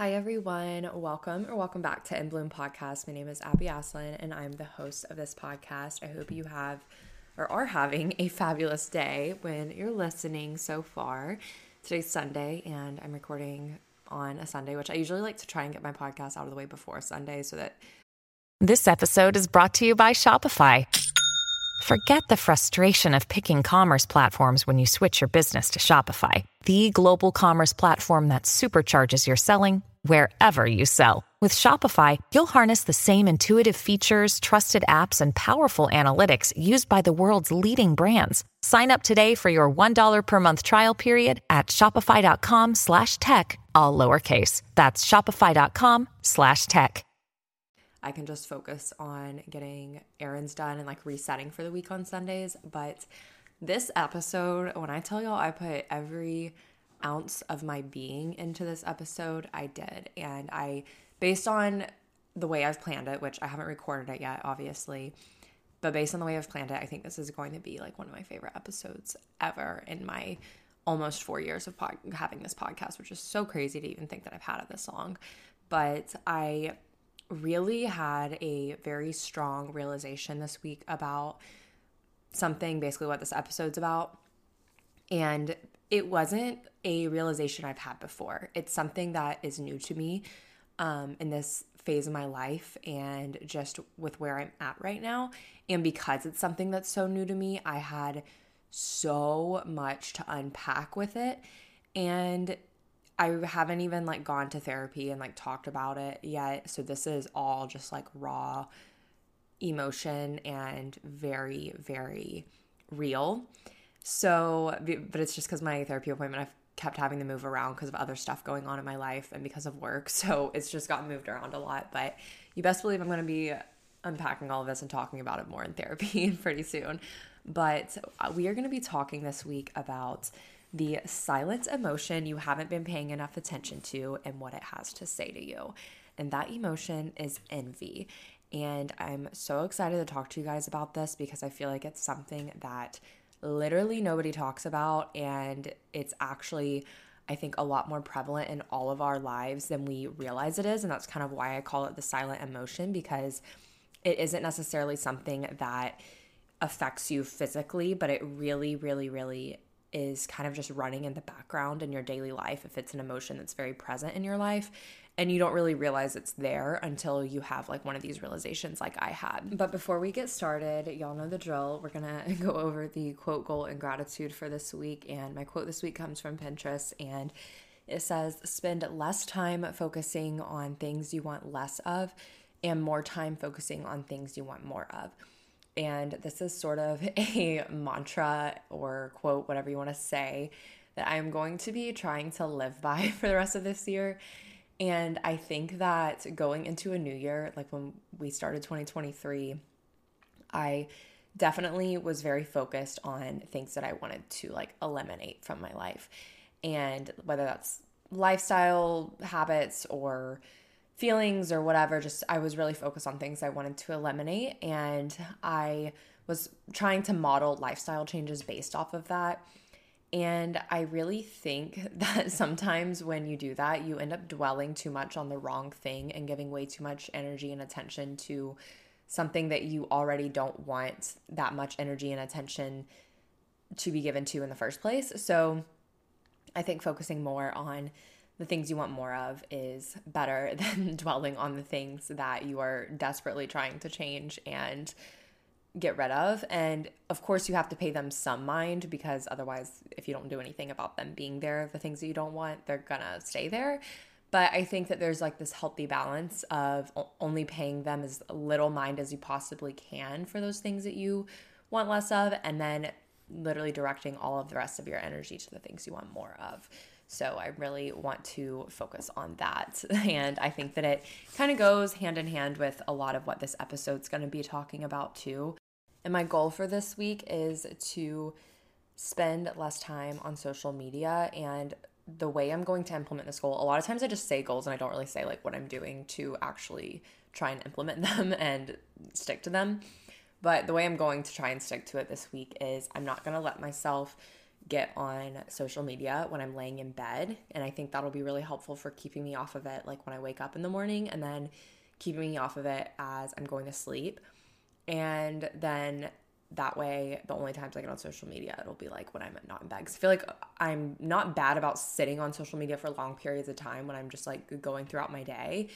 Hi, everyone. Welcome or welcome back to In Bloom Podcast. My name is Abby Aslin, and I'm the host of this podcast. I hope you have or are having a fabulous day when you're listening so far. Today's Sunday, and I'm recording on a Sunday, which I usually like to try and get my podcast out of the way before Sunday so that. This episode is brought to you by Shopify. Forget the frustration of picking commerce platforms when you switch your business to Shopify, the global commerce platform that supercharges your selling wherever you sell. With Shopify, you'll harness the same intuitive features, trusted apps, and powerful analytics used by the world's leading brands. Sign up today for your $1 per month trial period at shopify.com slash tech, all lowercase. That's shopify.com slash tech. I can just focus on getting errands done and like resetting for the week on Sundays. But this episode, when I tell y'all I put every ounce of my being into this episode, I did. And I, based on the way I've planned it, which I haven't recorded it yet, obviously, but based on the way I've planned it, I think this is going to be like one of my favorite episodes ever in my almost four years of pod- having this podcast, which is so crazy to even think that I've had it this long. But I really had a very strong realization this week about something, basically, what this episode's about. And it wasn't a realization I've had before. It's something that is new to me um, in this phase of my life and just with where I'm at right now. And because it's something that's so new to me, I had so much to unpack with it. And I haven't even like gone to therapy and like talked about it yet. So this is all just like raw emotion and very, very real. So, but it's just because my therapy appointment, I've kept having to move around because of other stuff going on in my life and because of work. So it's just gotten moved around a lot. But you best believe I'm going to be unpacking all of this and talking about it more in therapy pretty soon. But uh, we are going to be talking this week about the silent emotion you haven't been paying enough attention to and what it has to say to you. And that emotion is envy. And I'm so excited to talk to you guys about this because I feel like it's something that literally nobody talks about. And it's actually, I think, a lot more prevalent in all of our lives than we realize it is. And that's kind of why I call it the silent emotion because it isn't necessarily something that affects you physically, but it really, really, really is kind of just running in the background in your daily life if it's an emotion that's very present in your life and you don't really realize it's there until you have like one of these realizations like I had. But before we get started, y'all know the drill. We're going to go over the quote goal and gratitude for this week and my quote this week comes from Pinterest and it says spend less time focusing on things you want less of and more time focusing on things you want more of. And this is sort of a mantra or quote, whatever you want to say, that I'm going to be trying to live by for the rest of this year. And I think that going into a new year, like when we started 2023, I definitely was very focused on things that I wanted to like eliminate from my life. And whether that's lifestyle habits or feelings or whatever. Just I was really focused on things I wanted to eliminate. And I was trying to model lifestyle changes based off of that. And I really think that sometimes when you do that, you end up dwelling too much on the wrong thing and giving way too much energy and attention to something that you already don't want that much energy and attention to be given to in the first place. So I think focusing more on the things you want more of is better than dwelling on the things that you are desperately trying to change and get rid of. And of course, you have to pay them some mind because otherwise, if you don't do anything about them being there, the things that you don't want, they're gonna stay there. But I think that there's like this healthy balance of only paying them as little mind as you possibly can for those things that you want less of, and then literally directing all of the rest of your energy to the things you want more of. So I really want to focus on that. And I think that it kind of goes hand in hand with a lot of what this episode's going to be talking about too. And my goal for this week is to spend less time on social media and the way I'm going to implement this goal. A lot of times I just say goals and I don't really say like what I'm doing to actually try and implement them and stick to them. But the way I'm going to try and stick to it this week is I'm not going to let myself get on social media when I'm laying in bed. And I think that'll be really helpful for keeping me off of it, like when I wake up in the morning, and then keeping me off of it as I'm going to sleep. And then that way, the only times I get on social media, it'll be like when I'm not in bed. Cause I feel like I'm not bad about sitting on social media for long periods of time when I'm just like going throughout my day.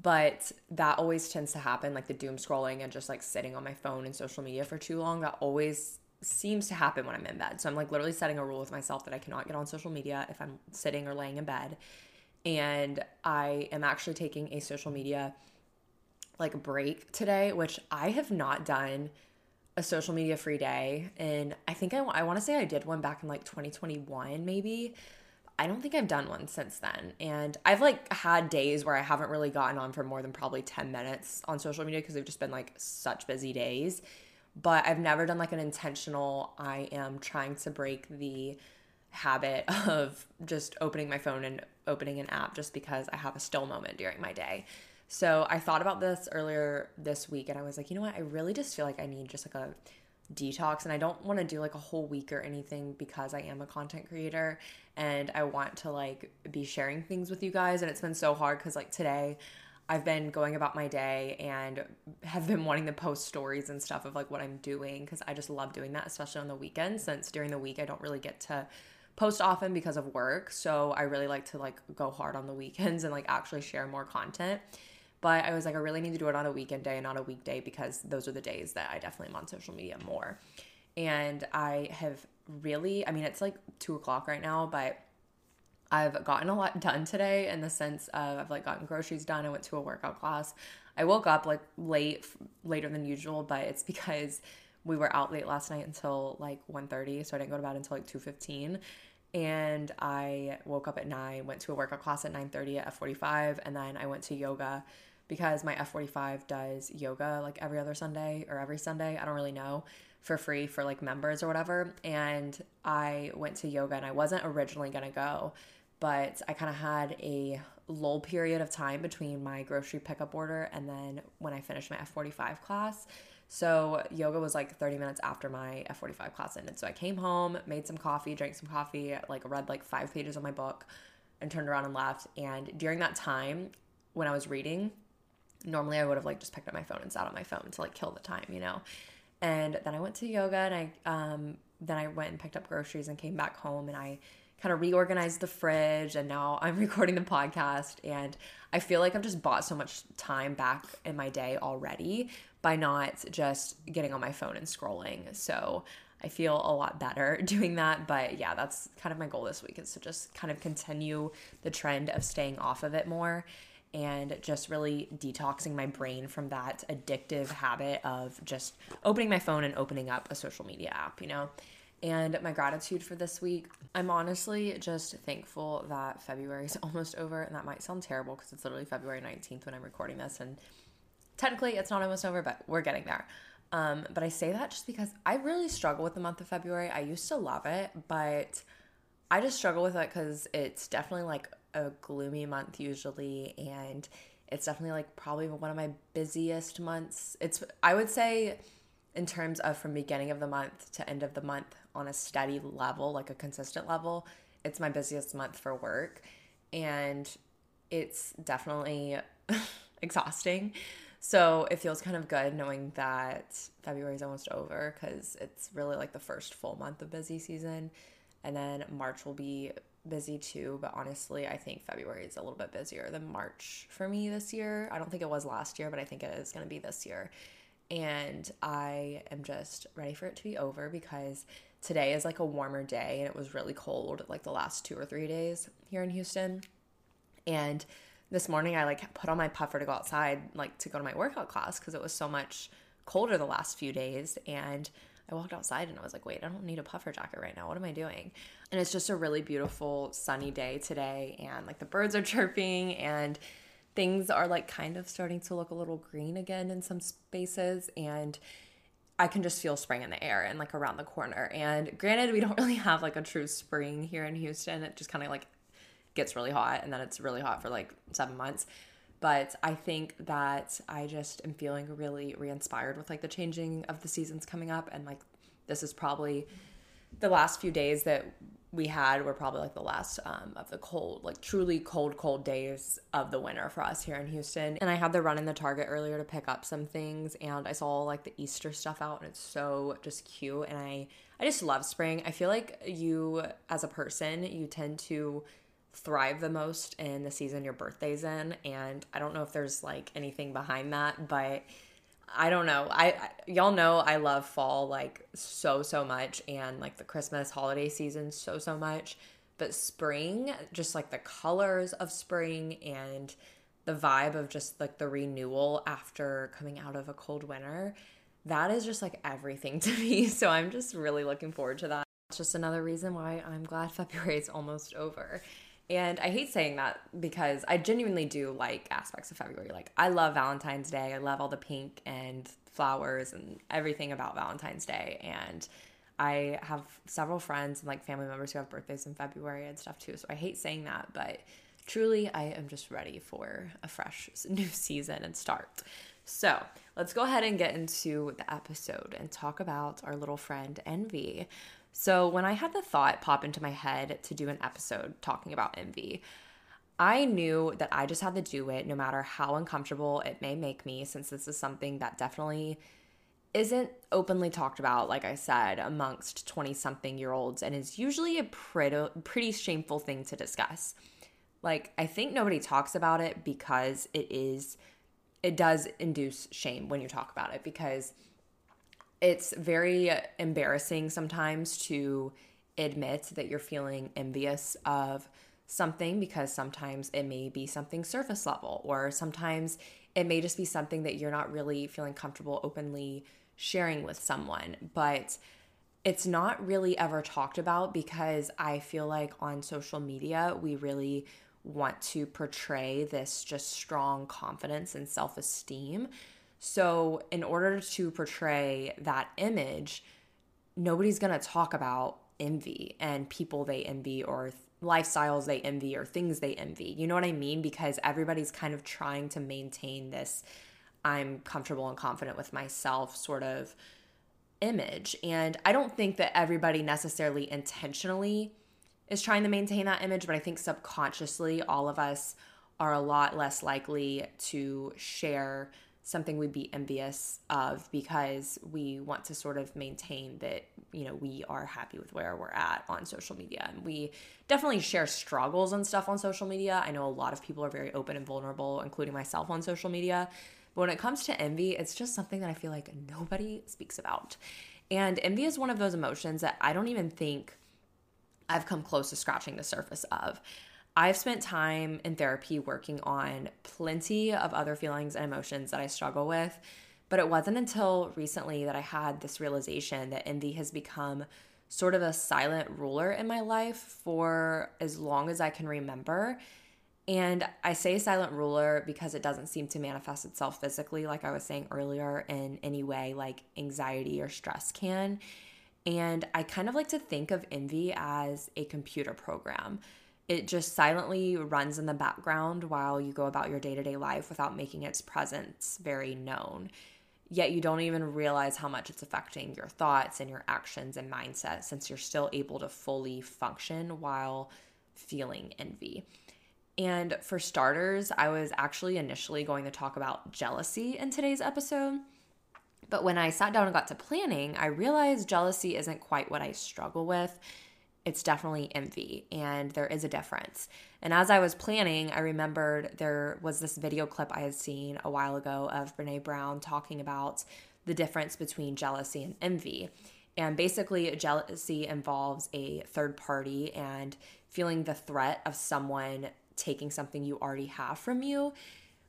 But that always tends to happen, like the doom scrolling and just like sitting on my phone and social media for too long. That always seems to happen when I'm in bed. So I'm like literally setting a rule with myself that I cannot get on social media if I'm sitting or laying in bed. And I am actually taking a social media like a break today, which I have not done a social media free day. And I think I, I want to say I did one back in like 2021, maybe. I don't think I've done one since then. And I've like had days where I haven't really gotten on for more than probably 10 minutes on social media because they've just been like such busy days but I've never done like an intentional, I am trying to break the habit of just opening my phone and opening an app just because I have a still moment during my day. So I thought about this earlier this week and I was like, you know what? I really just feel like I need just like a detox and I don't want to do like a whole week or anything because I am a content creator and I want to like be sharing things with you guys and it's been so hard cuz like today I've been going about my day and have been wanting to post stories and stuff of like what I'm doing because I just love doing that, especially on the weekends. Since during the week I don't really get to post often because of work, so I really like to like go hard on the weekends and like actually share more content. But I was like, I really need to do it on a weekend day and not a weekday because those are the days that I definitely am on social media more. And I have really, I mean, it's like two o'clock right now, but I've gotten a lot done today in the sense of I've like gotten groceries done. I went to a workout class. I woke up like late, later than usual, but it's because we were out late last night until like 1.30 so i didn't go to bed until like 2.15 and i woke up at 9 went to a workout class at 9.30 at f45 and then i went to yoga because my f45 does yoga like every other sunday or every sunday i don't really know for free for like members or whatever and i went to yoga and i wasn't originally gonna go but I kind of had a lull period of time between my grocery pickup order and then when I finished my F45 class. So yoga was like 30 minutes after my F45 class ended. So I came home, made some coffee, drank some coffee, like read like five pages of my book and turned around and left. And during that time when I was reading, normally I would have like just picked up my phone and sat on my phone to like kill the time, you know. And then I went to yoga and I um then I went and picked up groceries and came back home and I kind of reorganized the fridge and now I'm recording the podcast and I feel like I've just bought so much time back in my day already by not just getting on my phone and scrolling. So I feel a lot better doing that, but yeah, that's kind of my goal this week is to just kind of continue the trend of staying off of it more and just really detoxing my brain from that addictive habit of just opening my phone and opening up a social media app, you know? And my gratitude for this week, I'm honestly just thankful that February is almost over. And that might sound terrible because it's literally February 19th when I'm recording this. And technically, it's not almost over, but we're getting there. Um, but I say that just because I really struggle with the month of February. I used to love it, but I just struggle with it because it's definitely like a gloomy month usually. And it's definitely like probably one of my busiest months. It's, I would say, in terms of from beginning of the month to end of the month on a steady level, like a consistent level, it's my busiest month for work. And it's definitely exhausting. So it feels kind of good knowing that February is almost over because it's really like the first full month of busy season. And then March will be busy too. But honestly, I think February is a little bit busier than March for me this year. I don't think it was last year, but I think it is going to be this year and I am just ready for it to be over because today is like a warmer day and it was really cold like the last two or three days here in Houston. And this morning I like put on my puffer to go outside like to go to my workout class because it was so much colder the last few days and I walked outside and I was like, wait, I don't need a puffer jacket right now. What am I doing? And it's just a really beautiful sunny day today and like the birds are chirping and things are like kind of starting to look a little green again in some spaces and I can just feel spring in the air and like around the corner. And granted, we don't really have like a true spring here in Houston. It just kind of like gets really hot and then it's really hot for like seven months. But I think that I just am feeling really re inspired with like the changing of the seasons coming up. And like this is probably the last few days that we had were probably like the last um, of the cold, like truly cold, cold days of the winter for us here in Houston. And I had the run in the Target earlier to pick up some things, and I saw like the Easter stuff out, and it's so just cute. And I, I just love spring. I feel like you, as a person, you tend to thrive the most in the season your birthday's in, and I don't know if there's like anything behind that, but I don't know. I, I, y'all know I love fall like so so much and like the Christmas holiday season so so much. But spring, just like the colors of spring and the vibe of just like the renewal after coming out of a cold winter, that is just like everything to me. So I'm just really looking forward to that. It's just another reason why I'm glad February is almost over. And I hate saying that because I genuinely do like aspects of February. Like, I love Valentine's Day. I love all the pink and flowers and everything about Valentine's Day. And I have several friends and like family members who have birthdays in February and stuff too. So I hate saying that, but truly, I am just ready for a fresh new season and start. So let's go ahead and get into the episode and talk about our little friend Envy. So, when I had the thought pop into my head to do an episode talking about envy, I knew that I just had to do it no matter how uncomfortable it may make me, since this is something that definitely isn't openly talked about, like I said, amongst 20 something year olds, and is usually a pretty, pretty shameful thing to discuss. Like, I think nobody talks about it because it is, it does induce shame when you talk about it because it's very embarrassing sometimes to admit that you're feeling envious of something because sometimes it may be something surface level or sometimes it may just be something that you're not really feeling comfortable openly sharing with someone. But it's not really ever talked about because I feel like on social media we really want to portray this just strong confidence and self-esteem so, in order to portray that image, nobody's going to talk about envy and people they envy or lifestyles they envy or things they envy. You know what I mean? Because everybody's kind of trying to maintain this I'm comfortable and confident with myself sort of image. And I don't think that everybody necessarily intentionally is trying to maintain that image, but I think subconsciously all of us are a lot less likely to share something we'd be envious of because we want to sort of maintain that you know we are happy with where we're at on social media. And we definitely share struggles and stuff on social media. I know a lot of people are very open and vulnerable including myself on social media. But when it comes to envy it's just something that i feel like nobody speaks about. And envy is one of those emotions that i don't even think i've come close to scratching the surface of I've spent time in therapy working on plenty of other feelings and emotions that I struggle with, but it wasn't until recently that I had this realization that envy has become sort of a silent ruler in my life for as long as I can remember. And I say silent ruler because it doesn't seem to manifest itself physically, like I was saying earlier, in any way like anxiety or stress can. And I kind of like to think of envy as a computer program it just silently runs in the background while you go about your day to day life without making its presence very known. Yet you don't even realize how much it's affecting your thoughts and your actions and mindset since you're still able to fully function while feeling envy. And for starters, I was actually initially going to talk about jealousy in today's episode. But when I sat down and got to planning, I realized jealousy isn't quite what I struggle with it's definitely envy and there is a difference. And as I was planning, I remembered there was this video clip I had seen a while ago of Brene Brown talking about the difference between jealousy and envy. And basically, jealousy involves a third party and feeling the threat of someone taking something you already have from you.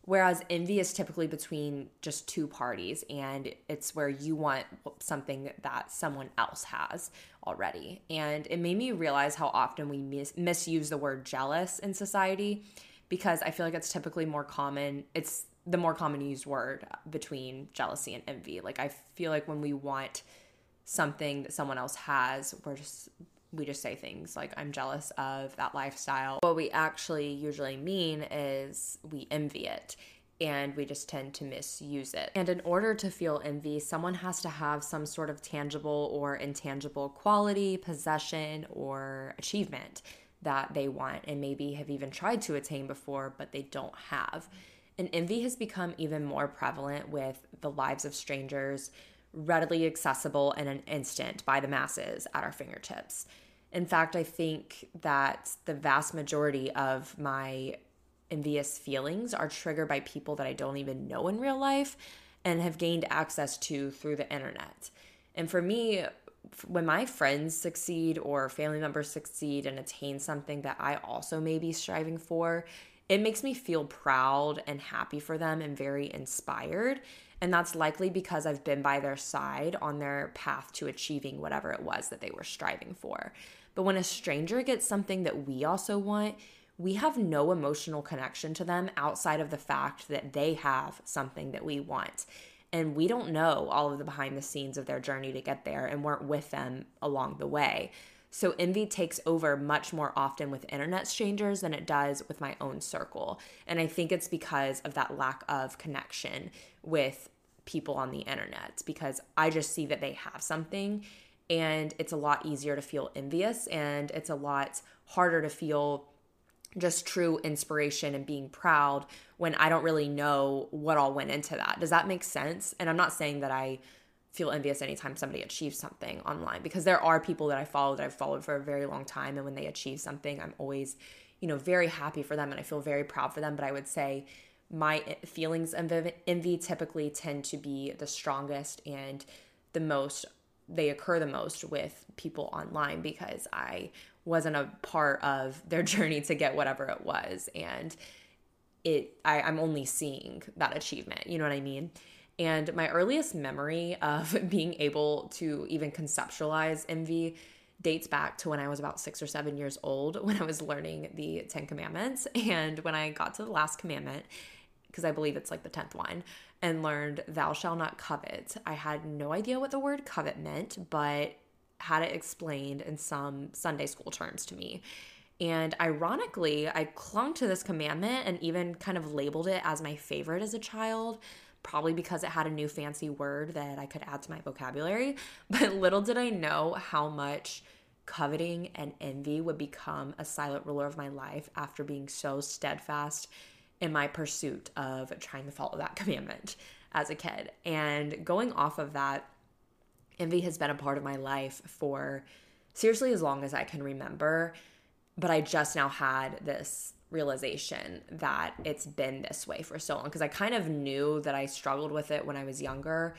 Whereas envy is typically between just two parties, and it's where you want something that someone else has already. And it made me realize how often we mis- misuse the word jealous in society because I feel like it's typically more common. It's the more common used word between jealousy and envy. Like, I feel like when we want something that someone else has, we're just we just say things like I'm jealous of that lifestyle. What we actually usually mean is we envy it. and we just tend to misuse it. And in order to feel envy, someone has to have some sort of tangible or intangible quality, possession, or achievement that they want and maybe have even tried to attain before, but they don't have. And envy has become even more prevalent with the lives of strangers, readily accessible in an instant by the masses at our fingertips. In fact, I think that the vast majority of my envious feelings are triggered by people that I don't even know in real life and have gained access to through the internet. And for me, when my friends succeed or family members succeed and attain something that I also may be striving for, it makes me feel proud and happy for them and very inspired. And that's likely because I've been by their side on their path to achieving whatever it was that they were striving for. But when a stranger gets something that we also want, we have no emotional connection to them outside of the fact that they have something that we want. And we don't know all of the behind the scenes of their journey to get there and weren't with them along the way. So envy takes over much more often with internet strangers than it does with my own circle. And I think it's because of that lack of connection with people on the internet because I just see that they have something and it's a lot easier to feel envious and it's a lot harder to feel just true inspiration and being proud when I don't really know what all went into that. Does that make sense? And I'm not saying that I feel envious anytime somebody achieves something online because there are people that I follow that I've followed for a very long time and when they achieve something I'm always you know very happy for them and I feel very proud for them but I would say my feelings of envy typically tend to be the strongest and the most they occur the most with people online because I wasn't a part of their journey to get whatever it was and it I, i'm only seeing that achievement you know what i mean and my earliest memory of being able to even conceptualize envy dates back to when I was about six or seven years old when I was learning the Ten Commandments. And when I got to the last commandment, because I believe it's like the 10th one, and learned, Thou shalt not covet, I had no idea what the word covet meant, but had it explained in some Sunday school terms to me. And ironically, I clung to this commandment and even kind of labeled it as my favorite as a child, probably because it had a new fancy word that I could add to my vocabulary. But little did I know how much coveting and envy would become a silent ruler of my life after being so steadfast in my pursuit of trying to follow that commandment as a kid. And going off of that, envy has been a part of my life for seriously as long as I can remember. But I just now had this realization that it's been this way for so long because I kind of knew that I struggled with it when I was younger,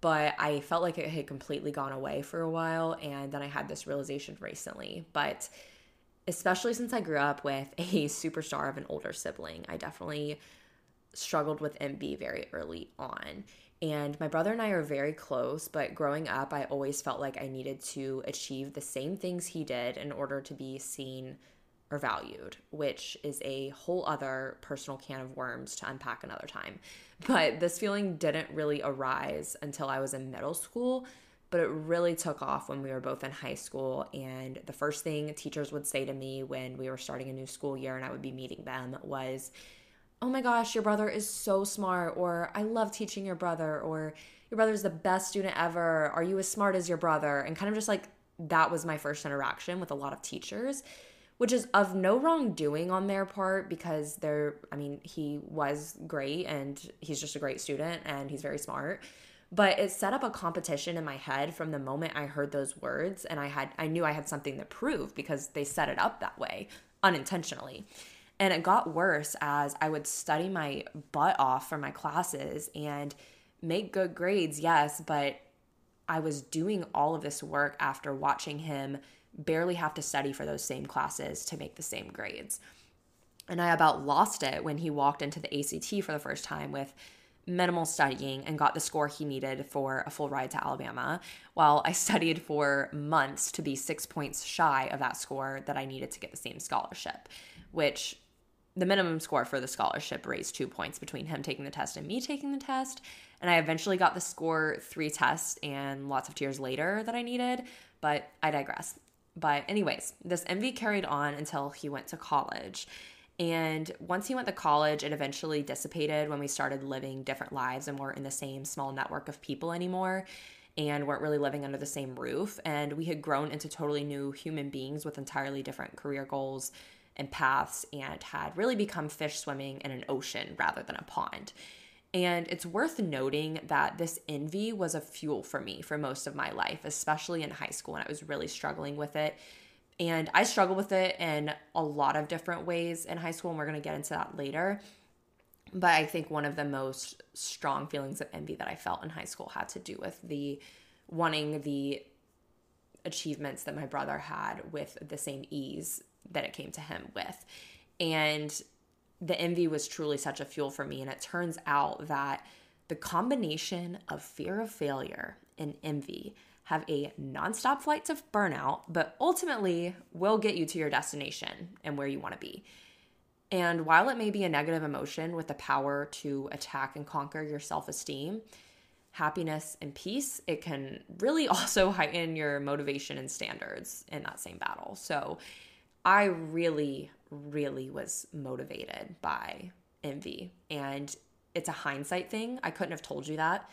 but I felt like it had completely gone away for a while. And then I had this realization recently. But especially since I grew up with a superstar of an older sibling, I definitely struggled with envy very early on. And my brother and I are very close, but growing up, I always felt like I needed to achieve the same things he did in order to be seen or valued, which is a whole other personal can of worms to unpack another time. But this feeling didn't really arise until I was in middle school, but it really took off when we were both in high school. And the first thing teachers would say to me when we were starting a new school year and I would be meeting them was, oh my gosh, your brother is so smart, or I love teaching your brother, or your brother's the best student ever. Are you as smart as your brother? And kind of just like that was my first interaction with a lot of teachers, which is of no wrongdoing on their part because they're, I mean, he was great and he's just a great student and he's very smart. But it set up a competition in my head from the moment I heard those words and I had I knew I had something to prove because they set it up that way unintentionally. And it got worse as I would study my butt off for my classes and make good grades, yes, but I was doing all of this work after watching him barely have to study for those same classes to make the same grades. And I about lost it when he walked into the ACT for the first time with minimal studying and got the score he needed for a full ride to Alabama, while I studied for months to be six points shy of that score that I needed to get the same scholarship, which the minimum score for the scholarship raised two points between him taking the test and me taking the test. And I eventually got the score three tests and lots of tears later that I needed, but I digress. But, anyways, this envy carried on until he went to college. And once he went to college, it eventually dissipated when we started living different lives and weren't in the same small network of people anymore and weren't really living under the same roof. And we had grown into totally new human beings with entirely different career goals and paths and had really become fish swimming in an ocean rather than a pond. And it's worth noting that this envy was a fuel for me for most of my life, especially in high school when I was really struggling with it. And I struggled with it in a lot of different ways in high school, and we're gonna get into that later. But I think one of the most strong feelings of envy that I felt in high school had to do with the wanting the achievements that my brother had with the same ease that it came to him with. And the envy was truly such a fuel for me. And it turns out that the combination of fear of failure and envy have a nonstop flight to burnout, but ultimately will get you to your destination and where you want to be. And while it may be a negative emotion with the power to attack and conquer your self esteem, happiness, and peace, it can really also heighten your motivation and standards in that same battle. So I really, really was motivated by envy. And it's a hindsight thing. I couldn't have told you that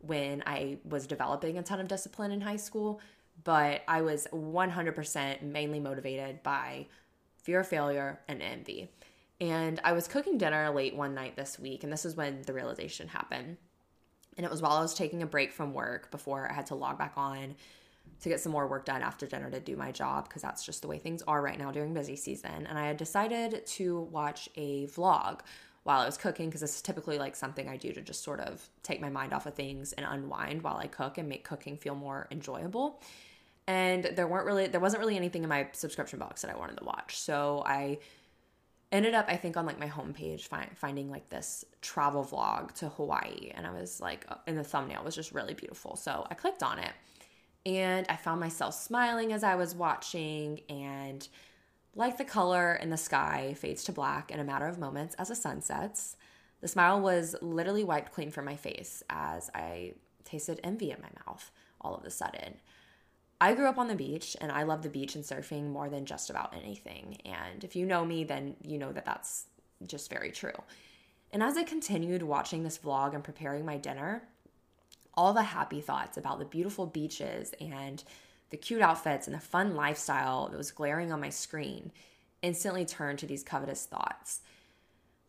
when I was developing a ton of discipline in high school, but I was 100% mainly motivated by fear of failure and envy. And I was cooking dinner late one night this week, and this is when the realization happened. And it was while I was taking a break from work before I had to log back on to get some more work done after dinner to do my job because that's just the way things are right now during busy season. And I had decided to watch a vlog while I was cooking because this is typically like something I do to just sort of take my mind off of things and unwind while I cook and make cooking feel more enjoyable. And there weren't really there wasn't really anything in my subscription box that I wanted to watch. So I ended up i think on like my homepage find, finding like this travel vlog to hawaii and i was like in uh, the thumbnail was just really beautiful so i clicked on it and i found myself smiling as i was watching and like the color in the sky fades to black in a matter of moments as the sun sets the smile was literally wiped clean from my face as i tasted envy in my mouth all of a sudden I grew up on the beach and I love the beach and surfing more than just about anything. And if you know me, then you know that that's just very true. And as I continued watching this vlog and preparing my dinner, all the happy thoughts about the beautiful beaches and the cute outfits and the fun lifestyle that was glaring on my screen instantly turned to these covetous thoughts.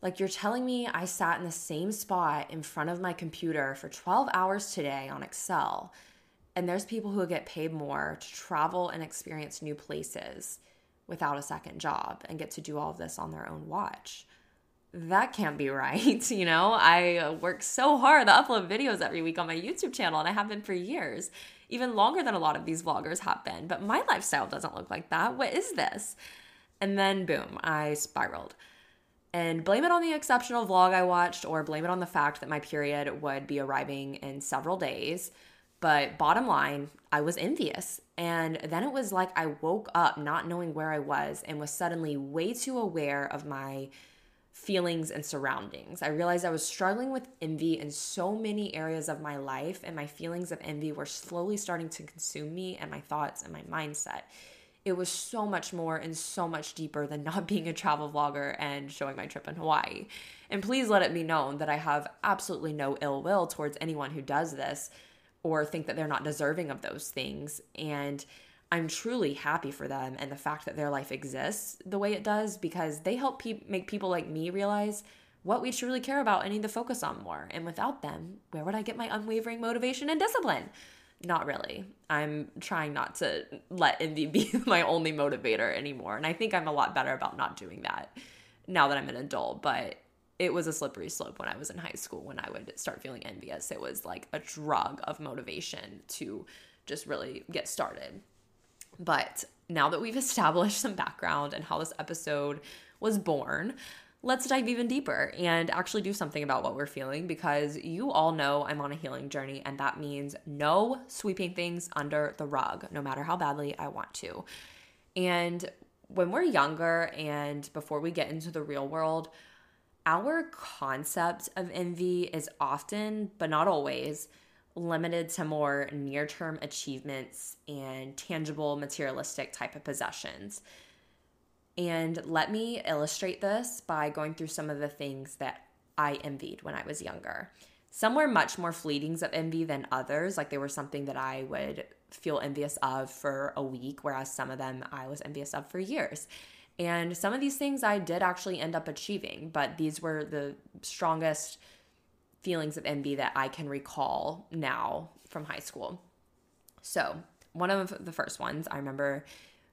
Like, you're telling me I sat in the same spot in front of my computer for 12 hours today on Excel and there's people who get paid more to travel and experience new places without a second job and get to do all of this on their own watch. That can't be right. You know, I uh, work so hard to upload videos every week on my YouTube channel, and I have been for years, even longer than a lot of these vloggers have been. But my lifestyle doesn't look like that. What is this? And then, boom, I spiraled. And blame it on the exceptional vlog I watched, or blame it on the fact that my period would be arriving in several days but bottom line, I was envious. And then it was like I woke up not knowing where I was and was suddenly way too aware of my feelings and surroundings. I realized I was struggling with envy in so many areas of my life, and my feelings of envy were slowly starting to consume me and my thoughts and my mindset. It was so much more and so much deeper than not being a travel vlogger and showing my trip in Hawaii. And please let it be known that I have absolutely no ill will towards anyone who does this or think that they're not deserving of those things. And I'm truly happy for them and the fact that their life exists the way it does because they help pe- make people like me realize what we truly care about and need to focus on more. And without them, where would I get my unwavering motivation and discipline? Not really. I'm trying not to let envy be my only motivator anymore. And I think I'm a lot better about not doing that now that I'm an adult. But it was a slippery slope when I was in high school when I would start feeling envious. It was like a drug of motivation to just really get started. But now that we've established some background and how this episode was born, let's dive even deeper and actually do something about what we're feeling because you all know I'm on a healing journey, and that means no sweeping things under the rug, no matter how badly I want to. And when we're younger and before we get into the real world, our concept of envy is often, but not always, limited to more near term achievements and tangible materialistic type of possessions. And let me illustrate this by going through some of the things that I envied when I was younger. Some were much more fleetings of envy than others. Like they were something that I would feel envious of for a week, whereas some of them I was envious of for years. And some of these things I did actually end up achieving, but these were the strongest feelings of envy that I can recall now from high school. So, one of the first ones I remember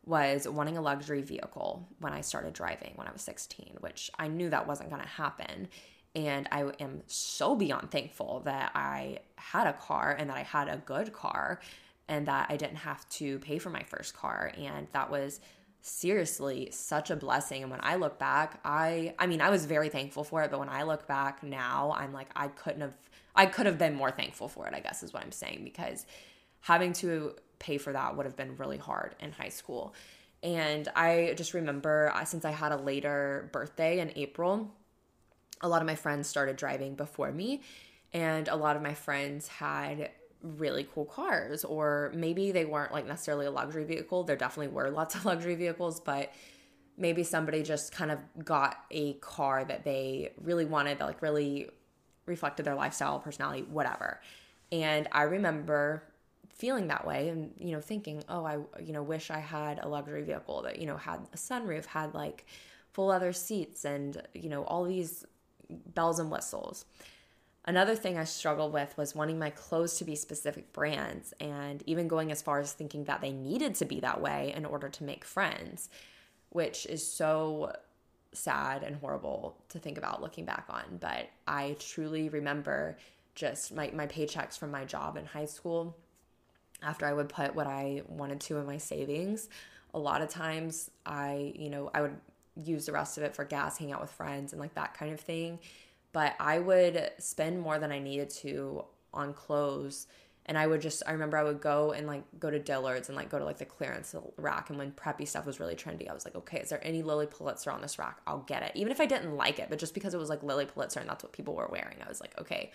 was wanting a luxury vehicle when I started driving when I was 16, which I knew that wasn't going to happen. And I am so beyond thankful that I had a car and that I had a good car and that I didn't have to pay for my first car. And that was seriously such a blessing. And when i look back i i mean i was very thankful for it but when i look back now i'm like i couldn't have i could have been more thankful for it i guess is what i'm saying because having to pay for that would have been really hard in high school. And i just remember uh, since i had a later birthday in april a lot of my friends started driving before me and a lot of my friends had really cool cars or maybe they weren't like necessarily a luxury vehicle. There definitely were lots of luxury vehicles but maybe somebody just kind of got a car that they really wanted that like really reflected their lifestyle personality whatever. And i remember feeling that way and you know thinking oh i you know wish i had a luxury vehicle that you know had a sunroof had like full leather seats and you know all these bells and whistles Another thing I struggled with was wanting my clothes to be specific brands and even going as far as thinking that they needed to be that way in order to make friends, which is so sad and horrible to think about looking back on. But I truly remember just my, my paychecks from my job in high school after I would put what I wanted to in my savings. A lot of times I, you know, I would use the rest of it for gas, hang out with friends, and like that kind of thing but I would spend more than I needed to on clothes. And I would just, I remember I would go and like go to Dillard's and like go to like the clearance rack. And when preppy stuff was really trendy, I was like, okay, is there any Lilly Pulitzer on this rack? I'll get it. Even if I didn't like it, but just because it was like Lilly Pulitzer and that's what people were wearing, I was like, okay,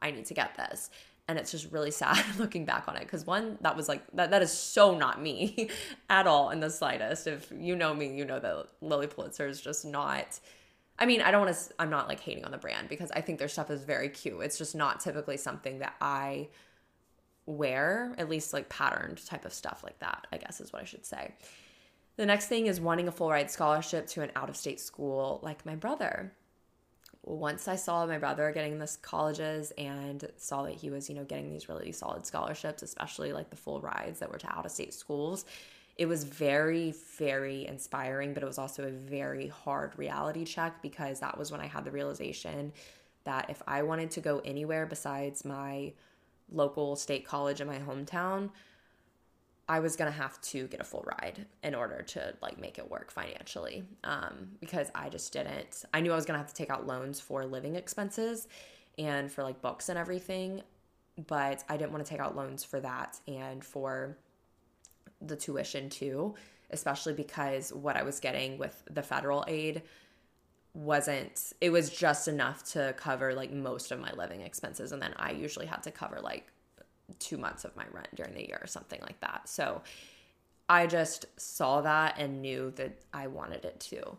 I need to get this. And it's just really sad looking back on it because one, that was like, that, that is so not me at all in the slightest. If you know me, you know that Lilly Pulitzer is just not I mean, I don't want to, I'm not like hating on the brand because I think their stuff is very cute. It's just not typically something that I wear, at least like patterned type of stuff like that, I guess is what I should say. The next thing is wanting a full ride scholarship to an out of state school like my brother. Once I saw my brother getting this colleges and saw that he was, you know, getting these really solid scholarships, especially like the full rides that were to out of state schools, it was very, very inspiring, but it was also a very hard reality check because that was when I had the realization that if I wanted to go anywhere besides my local state college in my hometown, I was gonna have to get a full ride in order to like make it work financially. Um, because I just didn't. I knew I was gonna have to take out loans for living expenses and for like books and everything, but I didn't want to take out loans for that and for the tuition too, especially because what I was getting with the federal aid wasn't it was just enough to cover like most of my living expenses and then I usually had to cover like 2 months of my rent during the year or something like that. So I just saw that and knew that I wanted it too.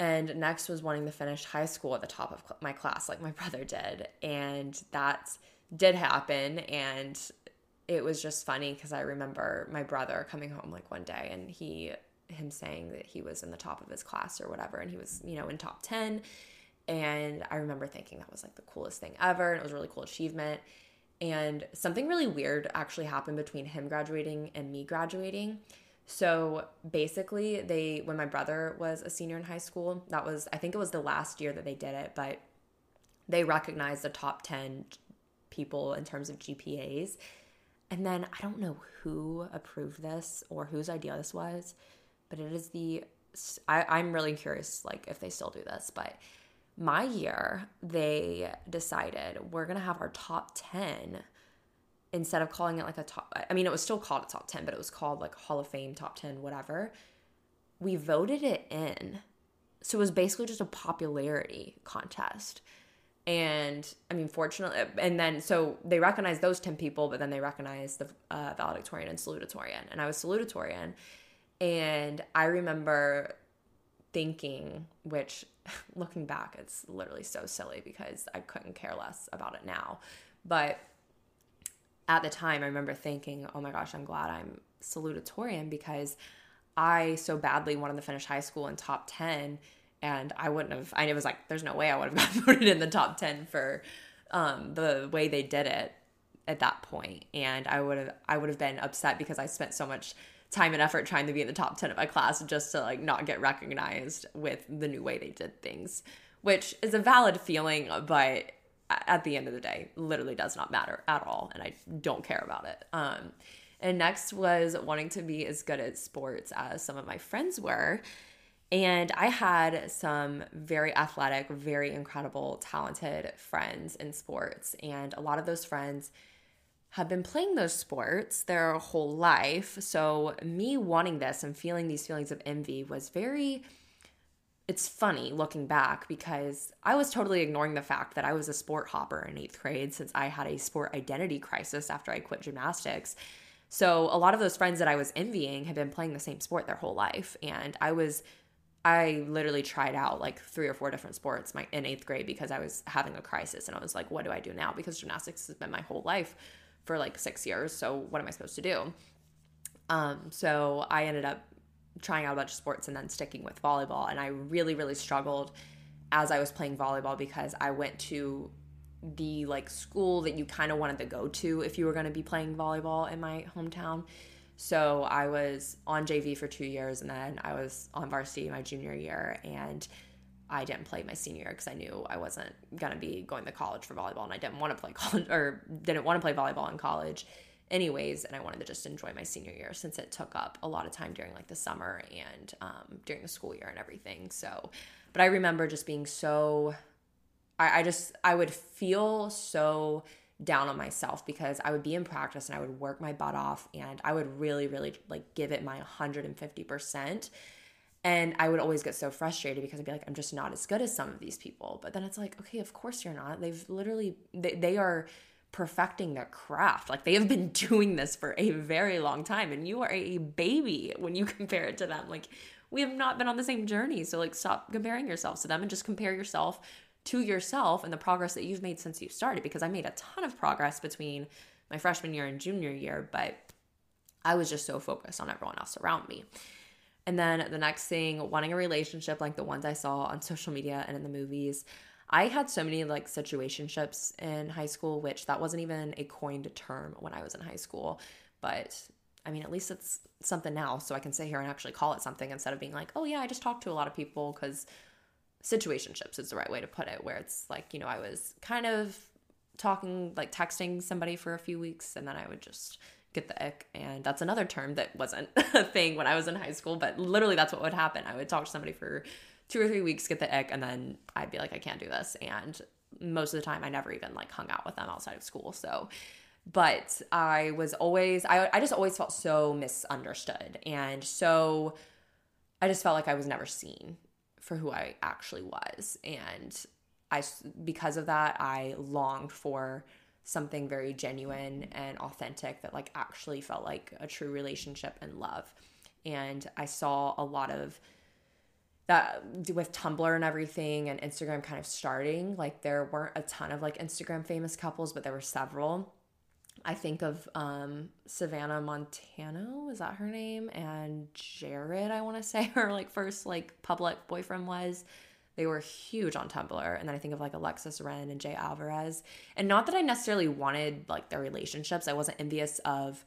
And next was wanting to finish high school at the top of my class like my brother did and that did happen and it was just funny because I remember my brother coming home like one day and he him saying that he was in the top of his class or whatever and he was you know in top 10 and I remember thinking that was like the coolest thing ever and it was a really cool achievement. And something really weird actually happened between him graduating and me graduating. So basically they when my brother was a senior in high school that was I think it was the last year that they did it but they recognized the top 10 people in terms of GPAs and then I don't know who approved this or whose idea this was, but it is the I, I'm really curious like if they still do this, but my year they decided we're gonna have our top 10 instead of calling it like a top I mean it was still called a top 10, but it was called like Hall of Fame top 10, whatever. We voted it in. So it was basically just a popularity contest. And I mean, fortunately, and then so they recognized those 10 people, but then they recognized the uh, valedictorian and salutatorian. And I was salutatorian. And I remember thinking, which looking back, it's literally so silly because I couldn't care less about it now. But at the time, I remember thinking, oh my gosh, I'm glad I'm salutatorian because I so badly wanted to finish high school in top 10 and I wouldn't have I was like there's no way I would have gotten voted in the top 10 for um, the way they did it at that point and I would have I would have been upset because I spent so much time and effort trying to be in the top 10 of my class just to like not get recognized with the new way they did things which is a valid feeling but at the end of the day literally does not matter at all and I don't care about it um and next was wanting to be as good at sports as some of my friends were. And I had some very athletic, very incredible, talented friends in sports. And a lot of those friends have been playing those sports their whole life. So, me wanting this and feeling these feelings of envy was very. It's funny looking back because I was totally ignoring the fact that I was a sport hopper in eighth grade since I had a sport identity crisis after I quit gymnastics. So a lot of those friends that I was envying had been playing the same sport their whole life. And I was, I literally tried out like three or four different sports my, in eighth grade because I was having a crisis. And I was like, what do I do now? Because gymnastics has been my whole life for like six years. So what am I supposed to do? Um, so I ended up trying out a bunch of sports and then sticking with volleyball. And I really, really struggled as I was playing volleyball because I went to the like school that you kind of wanted to go to if you were going to be playing volleyball in my hometown. So I was on JV for two years and then I was on varsity my junior year and I didn't play my senior year because I knew I wasn't to be going to college for volleyball and I didn't want to play college or didn't want to play volleyball in college anyways and I wanted to just enjoy my senior year since it took up a lot of time during like the summer and um, during the school year and everything. So, but I remember just being so I, I just I would feel so down on myself because I would be in practice and I would work my butt off and I would really, really like give it my 150%. And I would always get so frustrated because I'd be like, I'm just not as good as some of these people. But then it's like, okay, of course you're not. They've literally, they, they are perfecting their craft. Like they have been doing this for a very long time. And you are a baby when you compare it to them. Like we have not been on the same journey. So like stop comparing yourselves to them and just compare yourself to yourself and the progress that you've made since you started because I made a ton of progress between my freshman year and junior year, but I was just so focused on everyone else around me. And then the next thing, wanting a relationship like the ones I saw on social media and in the movies. I had so many like situationships in high school, which that wasn't even a coined term when I was in high school. But I mean, at least it's something now. So I can sit here and actually call it something instead of being like, oh, yeah, I just talked to a lot of people because situationships is the right way to put it, where it's like, you know, I was kind of talking, like texting somebody for a few weeks, and then I would just get the ick. And that's another term that wasn't a thing when I was in high school, but literally that's what would happen. I would talk to somebody for two or three weeks, get the ick, and then I'd be like, I can't do this. And most of the time, I never even like hung out with them outside of school. So, but I was always, I, I just always felt so misunderstood. And so I just felt like I was never seen for who I actually was. And I, because of that, I longed for something very genuine and authentic that like actually felt like a true relationship and love. And I saw a lot of that with Tumblr and everything and Instagram kind of starting, like there weren't a ton of like Instagram famous couples, but there were several. I think of um, Savannah Montano, is that her name? And Jared, I want to say her like first like public boyfriend was. They were huge on Tumblr. And then I think of like Alexis Ren and Jay Alvarrez. And not that I necessarily wanted like their relationships. I wasn't envious of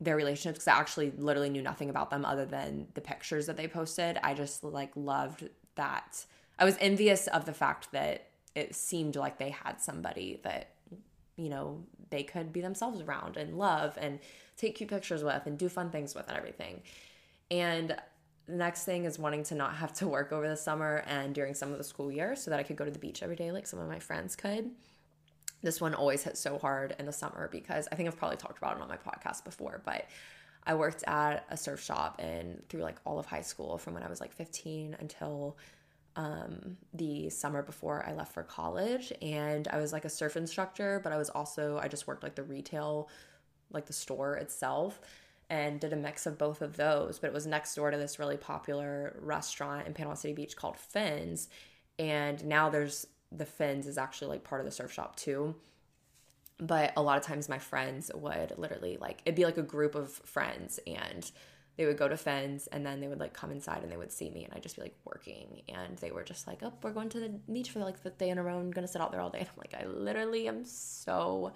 their relationships because I actually literally knew nothing about them other than the pictures that they posted. I just like loved that. I was envious of the fact that it seemed like they had somebody that you know, they could be themselves around and love and take cute pictures with and do fun things with and everything. And the next thing is wanting to not have to work over the summer and during some of the school year so that I could go to the beach every day like some of my friends could. This one always hit so hard in the summer because I think I've probably talked about it on my podcast before, but I worked at a surf shop and through like all of high school from when I was like 15 until um, the summer before I left for college. And I was like a surf instructor, but I was also, I just worked like the retail, like the store itself. and did a mix of both of those. But it was next door to this really popular restaurant in Panama City Beach called Fins. And now there's the Fins is actually like part of the surf shop too. But a lot of times my friends would literally like, it'd be like a group of friends and they would go to Fins and then they would like come inside and they would see me and I'd just be like working and they were just like, oh, we're going to the beach for like the day in a row and gonna sit out there all day. And I'm like, I literally am so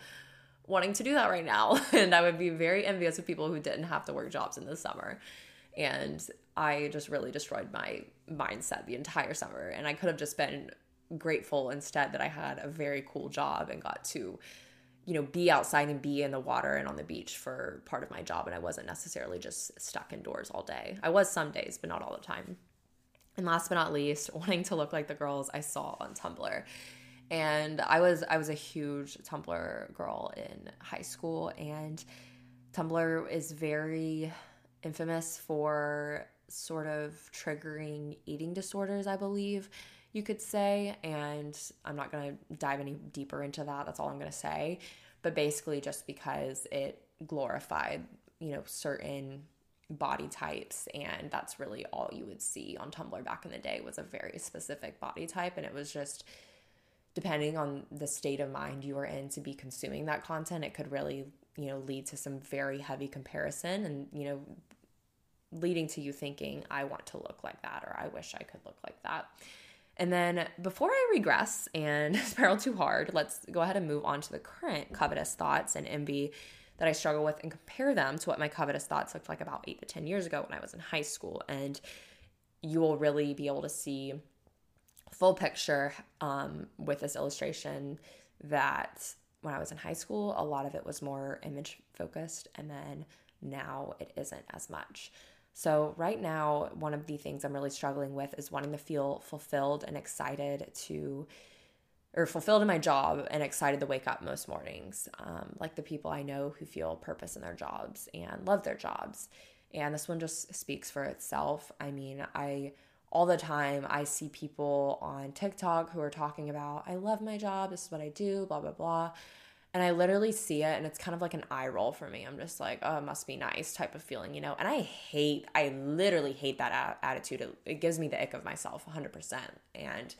wanting to do that right now. And I would be very envious of people who didn't have to work jobs in the summer. And I just really destroyed my mindset the entire summer. And I could have just been grateful instead that I had a very cool job and got to you know, be outside and be in the water and on the beach for part of my job. And I wasn't necessarily just stuck indoors all day. I was some days, but not all the time. And last but not least, wanting to look like the girls I saw on Tumblr. And I was I was a huge Tumblr girl in high school and Tumblr is very infamous for sort of triggering eating disorders, I believe you could say. And I'm not going to dive any deeper into that. That's all I'm going to say. But basically, just because it glorified, you know, certain body types and that's really all you would see on Tumblr back in the day was a very specific body type and it was just depending on the state of mind you were in to be consuming that content it could really you know lead to some very heavy comparison and you know leading to you thinking I want to look like that or I wish I could look like that and then before I regress and spiral too hard, let's go ahead and move on to the current covetous thoughts and envy that I struggle with and compare them to what my covetous thoughts looked like about eight to 10 years ago when I was in high school. And you will really be able to see full picture um, with this illustration that when I was in high school, a lot of it was more image focused, and then now it isn't as much. So, right now, one of the things I'm really struggling with is wanting to feel fulfilled and excited to, or fulfilled in my job and excited to wake up most mornings. Um, like the people I know who feel purpose in their jobs and love their jobs. And this one just speaks for itself. I mean, I all the time I see people on TikTok who are talking about, I love my job, this is what I do, blah, blah, blah and I literally see it and it's kind of like an eye roll for me. I'm just like, oh, it must be nice type of feeling, you know? And I hate, I literally hate that attitude. It, it gives me the ick of myself 100%. And,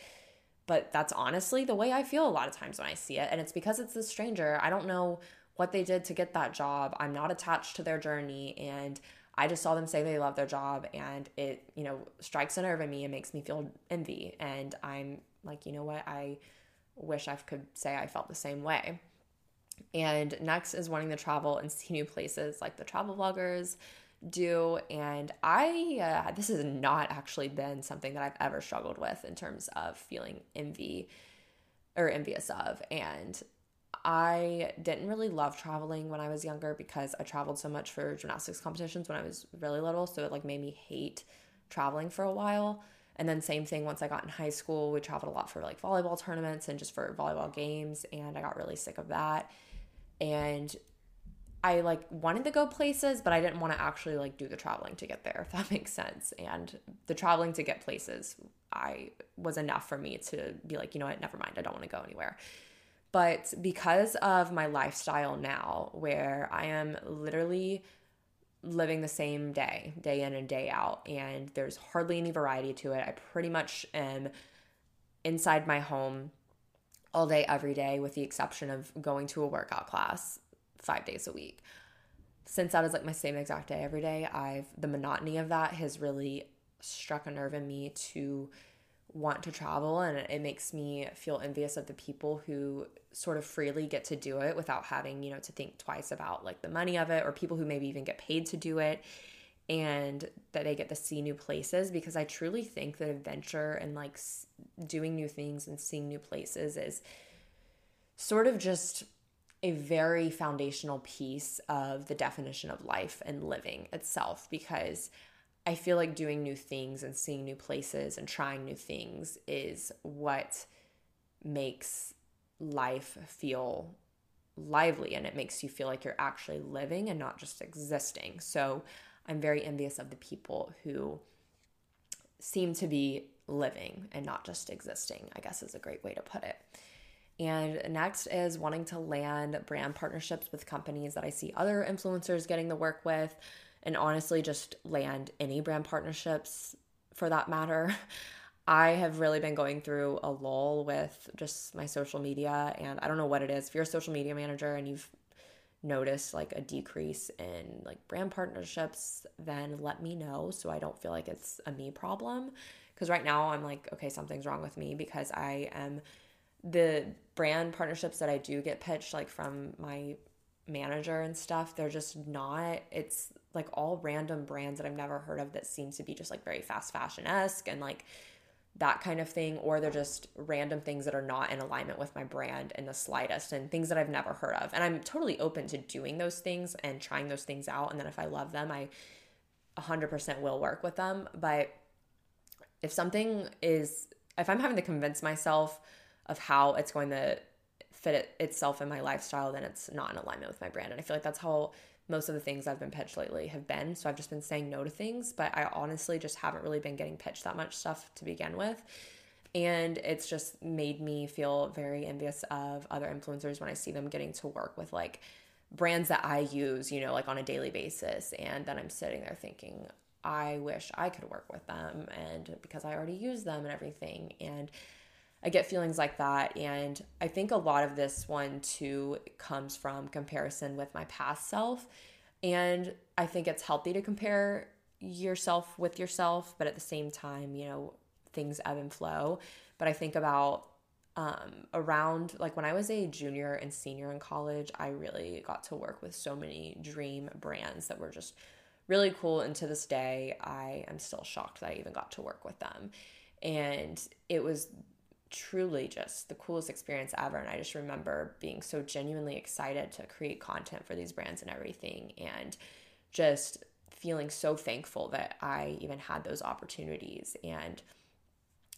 but that's honestly the way I feel a lot of times when I see it. And it's because it's a stranger. I don't know what they did to get that job. I'm not attached to their journey. And I just saw them say they love their job and it, you know, strikes a nerve in me and makes me feel envy. And I'm like, you know what? I wish I could say I felt the same way. And next is wanting to travel and see new places like the travel vloggers do. And I, uh, this has not actually been something that I've ever struggled with in terms of feeling envy or envious of. And I didn't really love traveling when I was younger because I traveled so much for gymnastics competitions when I was really little. So it like made me hate traveling for a while. And then same thing once I got in high school, we traveled a lot for like volleyball tournaments and just for volleyball games and I got really sick of that. And I like wanted to go places, but I didn't want to actually like do the traveling to get there, if that makes sense. And the traveling to get places, I was enough for me to be like, you know what, never mind, I don't want to go anywhere. But because of my lifestyle now, where I am literally living the same day, day in and day out, and there's hardly any variety to it. I pretty much am inside my home all day, every day, with the exception of going to a workout class five days a week. Since that is like my same exact day every day, I've the monotony of that has really struck a nerve in me to want to travel and it makes me feel envious of the people who sort of freely get to do it without having, you know, to think twice about like the money of it or people who maybe even get paid to do it and that they get to see new places because I truly think that adventure and like doing new things and seeing new places is sort of just a very foundational piece of the definition of life and living itself because I feel like doing new things and seeing new places and trying new things is what makes life feel lively and it makes you feel like you're actually living and not just existing. So I'm very envious of the people who seem to be living and not just existing, I guess is a great way to put it. And next is wanting to land brand partnerships with companies that I see other influencers getting the work with, and honestly, just land any brand partnerships for that matter. I have really been going through a lull with just my social media, and I don't know what it is. If you're a social media manager and you've noticed like a decrease in like brand partnerships, then let me know so I don't feel like it's a me problem. Because right now I'm like, okay, something's wrong with me because I am the brand partnerships that I do get pitched like from my manager and stuff, they're just not, it's like all random brands that I've never heard of that seem to be just like very fast fashion esque and like that kind of thing, or they're just random things that are not in alignment with my brand in the slightest and things that I've never heard of. And I'm totally open to doing those things and trying those things out. And then if I love them, I 100% will work with them. But if something is, if I'm having to convince myself of how it's going to fit it, itself in my lifestyle, then it's not in alignment with my brand. And I feel like that's how most of the things I've been pitched lately have been. So I've just been saying no to things, but I honestly just haven't really been getting pitched that much stuff to begin with. And it's just made me feel very envious of other influencers when I see them getting to work with like brands that I use, you know, like on a daily basis. And then I'm sitting there thinking, I wish I could work with them and because I already use them and everything. And I get feelings like that. And I think a lot of this one too comes from comparison with my past self. And I think it's healthy to compare yourself with yourself, but at the same time, you know, things ebb and flow. But I think about um, around like when I was a junior and senior in college, I really got to work with so many dream brands that were just really cool. And to this day, I am still shocked that I even got to work with them. And it was truly just the coolest experience ever. And I just remember being so genuinely excited to create content for these brands and everything. And just feeling so thankful that I even had those opportunities. And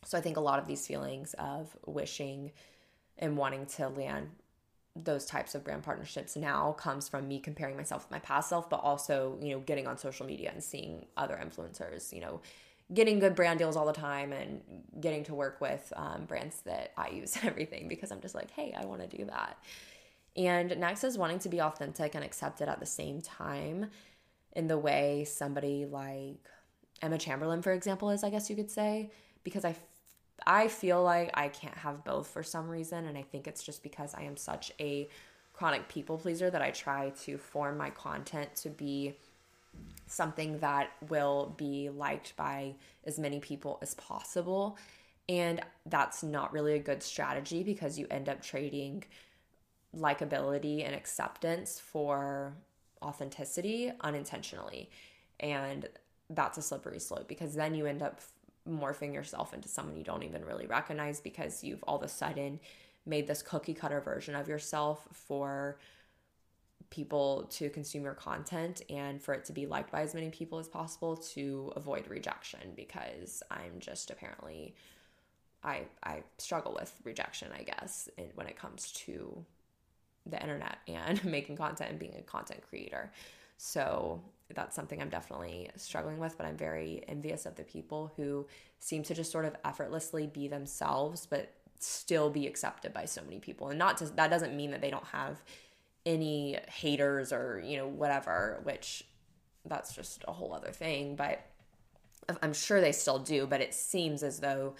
so I think a lot of these feelings of wishing and wanting to land those types of brand partnerships now comes from me comparing myself with my past self, but also, you know, getting on social media and seeing other influencers, you know, getting good brand deals all the time and getting to work with um, brands that I use and everything because I'm just like, hey, I want to do that. And next is wanting to be authentic and accepted at the same time in the way somebody like Emma Chamberlain, for example, is, I guess you could say, because I, I feel like I can't have both for some reason. And I think it's just because I am such a chronic people pleaser that I try to form my content to be something that will be liked by as many people as possible. And that's not really a good strategy because you end up trading likability and acceptance for authenticity unintentionally. And that's a slippery slope because then you end up morphing yourself into someone you don't even really recognize because you've all of a sudden made this cookie cutter version of yourself for people to consume your content and for it to be liked by as many people as possible to avoid rejection because I'm just apparently I I struggle with rejection, I guess, when it comes to the internet and making content and being a content creator. So that's something I'm definitely struggling with, but I'm very envious of the people who seem to just sort of effortlessly be themselves, but still be accepted by so many people. And not just that doesn't mean that they don't have any haters or, you know, whatever, which that's just a whole other thing. But I'm sure they still do, but it seems as though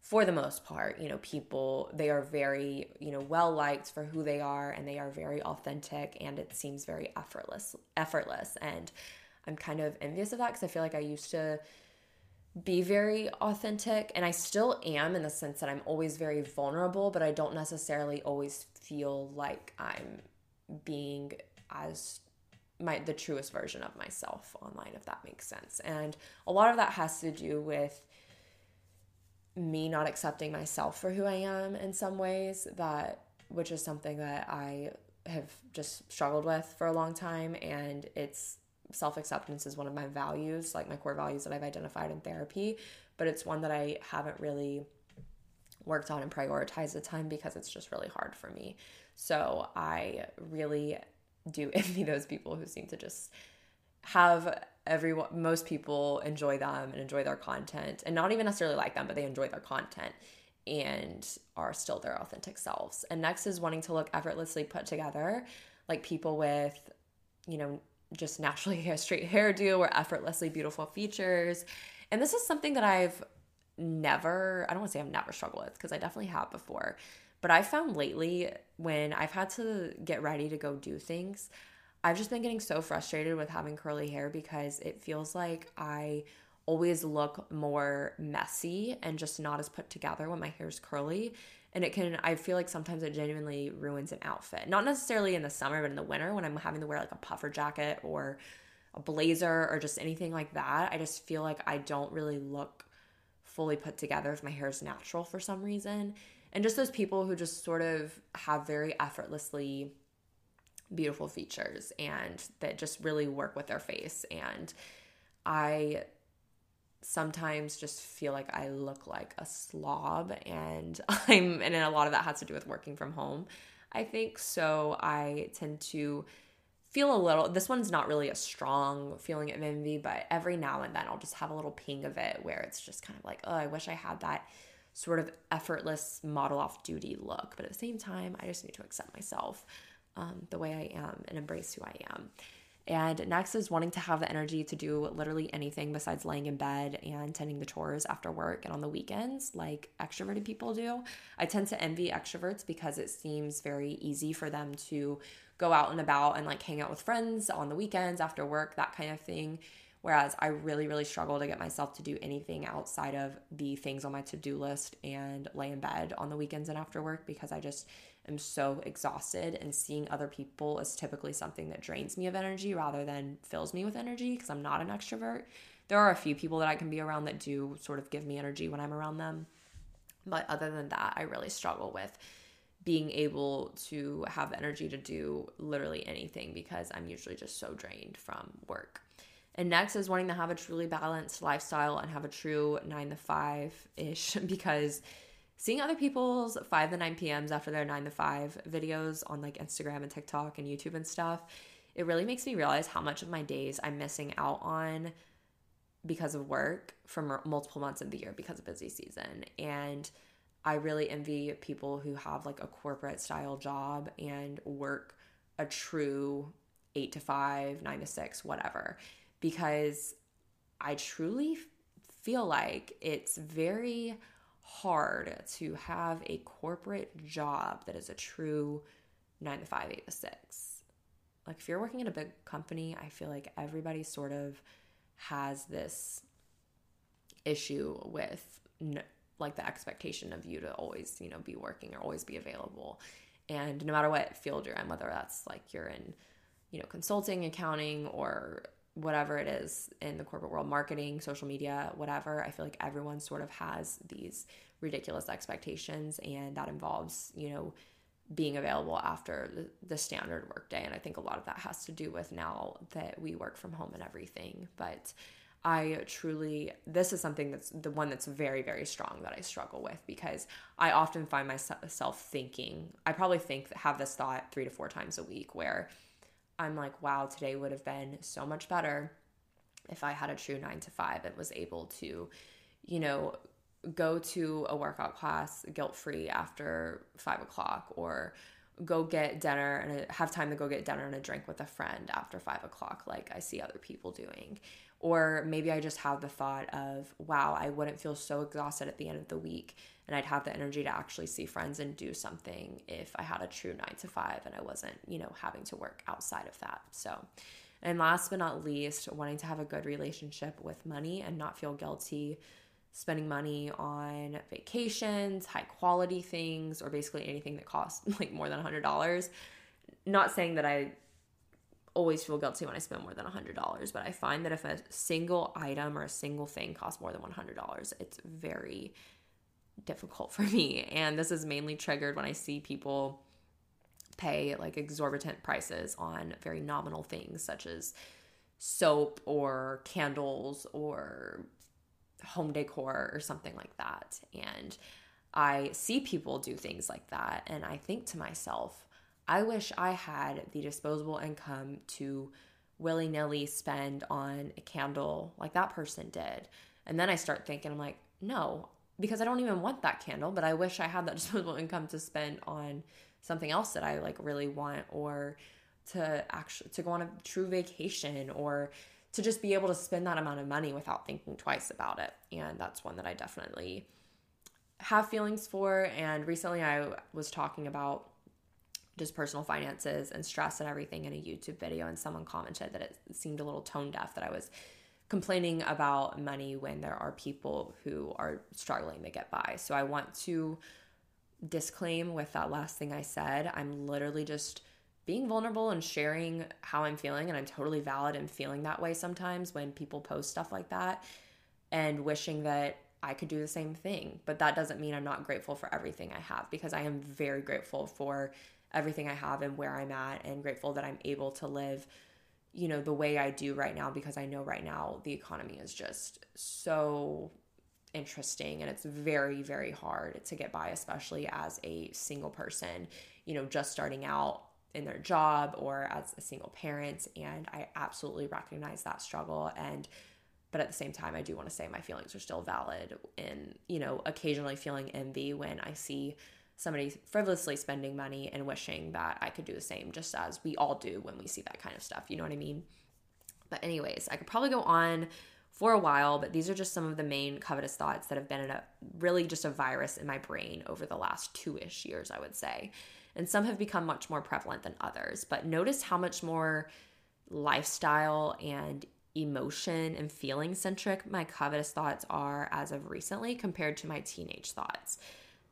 for the most part, you know, people they are very, you know, well liked for who they are and they are very authentic and it seems very effortless effortless and I'm kind of envious of that cuz I feel like I used to be very authentic and I still am in the sense that I'm always very vulnerable, but I don't necessarily always feel like I'm being as my the truest version of myself online if that makes sense. And a lot of that has to do with me not accepting myself for who i am in some ways that which is something that i have just struggled with for a long time. And it's self-acceptance is one of my values like my core values that i've identified in therapy but it's one that i haven't really worked on and prioritized the time because it's just really hard for me so I really do envy those people who seem to just have everyone most people enjoy them and enjoy their content and not even necessarily like them but they enjoy their content and are still their authentic selves. And next is wanting to look effortlessly put together, like people with, you know, just naturally hair straight hairdo or effortlessly beautiful features. And this is something that I've never, I don't want to say I've never struggled with because I definitely have before. But I found lately when I've had to get ready to go do things, I've just been getting so frustrated with having curly hair because it feels like I always look more messy and just not as put together when my hair's curly. And it can, I feel like sometimes it genuinely ruins an outfit. Not necessarily in the summer, but in the winter when I'm having to wear like a puffer jacket or a blazer or just anything like that. I just feel like I don't really look fully put together if my hair is natural for some reason. And just those people who just sort of have very effortlessly beautiful features and that just really work with their face. And I sometimes just feel like I look like a slob and I'm and a lot of that has to do with working from home. I think so I tend to feel a little this one's not really a strong feeling of envy, but every now and then I'll just have a little ping of it where it's just kind of like, oh, I wish I had that sort of effortless model off duty look. But at the same time, I just need to accept myself um, the way I am and embrace who I am. And next is wanting to have the energy to do literally anything besides laying in bed and tending the chores after work and on the weekends, like extroverted people do. I tend to envy extroverts because it seems very easy for them to go out and about and like hang out with friends on the weekends after work, that kind of thing. Whereas I really, really struggle to get myself to do anything outside of the things on my to do list and lay in bed on the weekends and after work because I just am so exhausted. And seeing other people is typically something that drains me of energy rather than fills me with energy because I'm not an extrovert. There are a few people that I can be around that do sort of give me energy when I'm around them. But other than that, I really struggle with being able to have energy to do literally anything because I'm usually just so drained from work. And next is wanting to have a truly balanced lifestyle and have a true nine to five ish because seeing other people's 5 to 9 p.m.s after their 9 to 5 videos on like Instagram and TikTok and YouTube and stuff, it really makes me realize how much of my days I'm missing out on because of work from multiple months of the year because of busy season. And I really envy people who have like a corporate style job and work a true 8 to 5, 9 to 6, whatever because I truly feel like it's very hard to have a corporate job that is a true nine to five, eight to six. Like, if you're working at a big company, I feel like everybody sort of has this issue with like the expectation of you to always, you know, be working or always be available. And no matter what field you're in, whether that's like you're in, you know, consulting, accounting, or whatever it is in the corporate world, marketing, social media, whatever, I feel like everyone sort of has these ridiculous expectations, and that involves, you know, being available after the, standard workday. And I think a lot of that has to do with now that we work from home and everything. But I truly, this is something that's the one that's very, very strong that I struggle with because I often find myself thinking, I probably think, have this thought three to four times a week where I'm like, wow, today would have been so much better if I had a true nine to five and was able to, you know, go to a workout class guilt free after five o'clock or go get dinner and have time to go get dinner and a drink with a friend after five o'clock, like I see other people doing. Or maybe I just have the thought of, wow, I wouldn't feel so exhausted at the end of the week and I'd have the energy to actually see friends and do something if I had a true nine to five and I wasn't, you know, having to work outside of that. So, and last but not least, wanting to have a good relationship with money and not feel guilty spending money on vacations, high quality things, or basically anything that costs like more than a $100. Not saying that I always feel guilty when I spend more than $100, but I find that if a single item or a single thing costs more than $100, it's very difficult for me. And this is mainly triggered when I see people pay like exorbitant prices on very nominal things such as soap or candles or home decor or something like that. And I see people do things like that. And I think to myself, I wish I had the disposable income to willy nilly spend on a candle like that person did. And then I start thinking, I'm like, no, because I don't even want that candle, but I wish I had that disposable income to spend on something else that I like really want or to actually to go on a true vacation or to just be able to spend that amount of money without thinking twice about it. And that's one that I definitely have feelings for and recently I was talking about just personal finances and stress and everything in a YouTube video and someone commented that it seemed a little tone deaf that I was complaining about money when there are people who are struggling to get by. So I want to disclaim with that last thing I said. I'm literally just being vulnerable and sharing how I'm feeling. And I'm totally valid in feeling that way sometimes when people post stuff like that and wishing that I could do the same thing. But that doesn't mean I'm not grateful for everything I have because I am very grateful for everything I have and where I'm at and grateful that I'm able to live you know, the way I do right now because I know right now the economy is just so interesting and it's very, very hard to get by, especially as a single person, you know, just starting out in their job or as a single parent. And I absolutely recognize that struggle. And but at the same time, I do want to say my feelings are still valid in, you know, occasionally feeling envy when I see somebody frivolously spending money and wishing that I could do the same, just as we all do when we see that kind of stuff. You know what I mean? But, anyways, I could probably go on for a while, but these are just some of the main covetous thoughts that have been a really just a virus in my brain over the last two ish years, I would say. And some have become much more prevalent than others. But notice how much more lifestyle and emotion and feeling centric my covetous thoughts are as of recently compared to my teenage thoughts.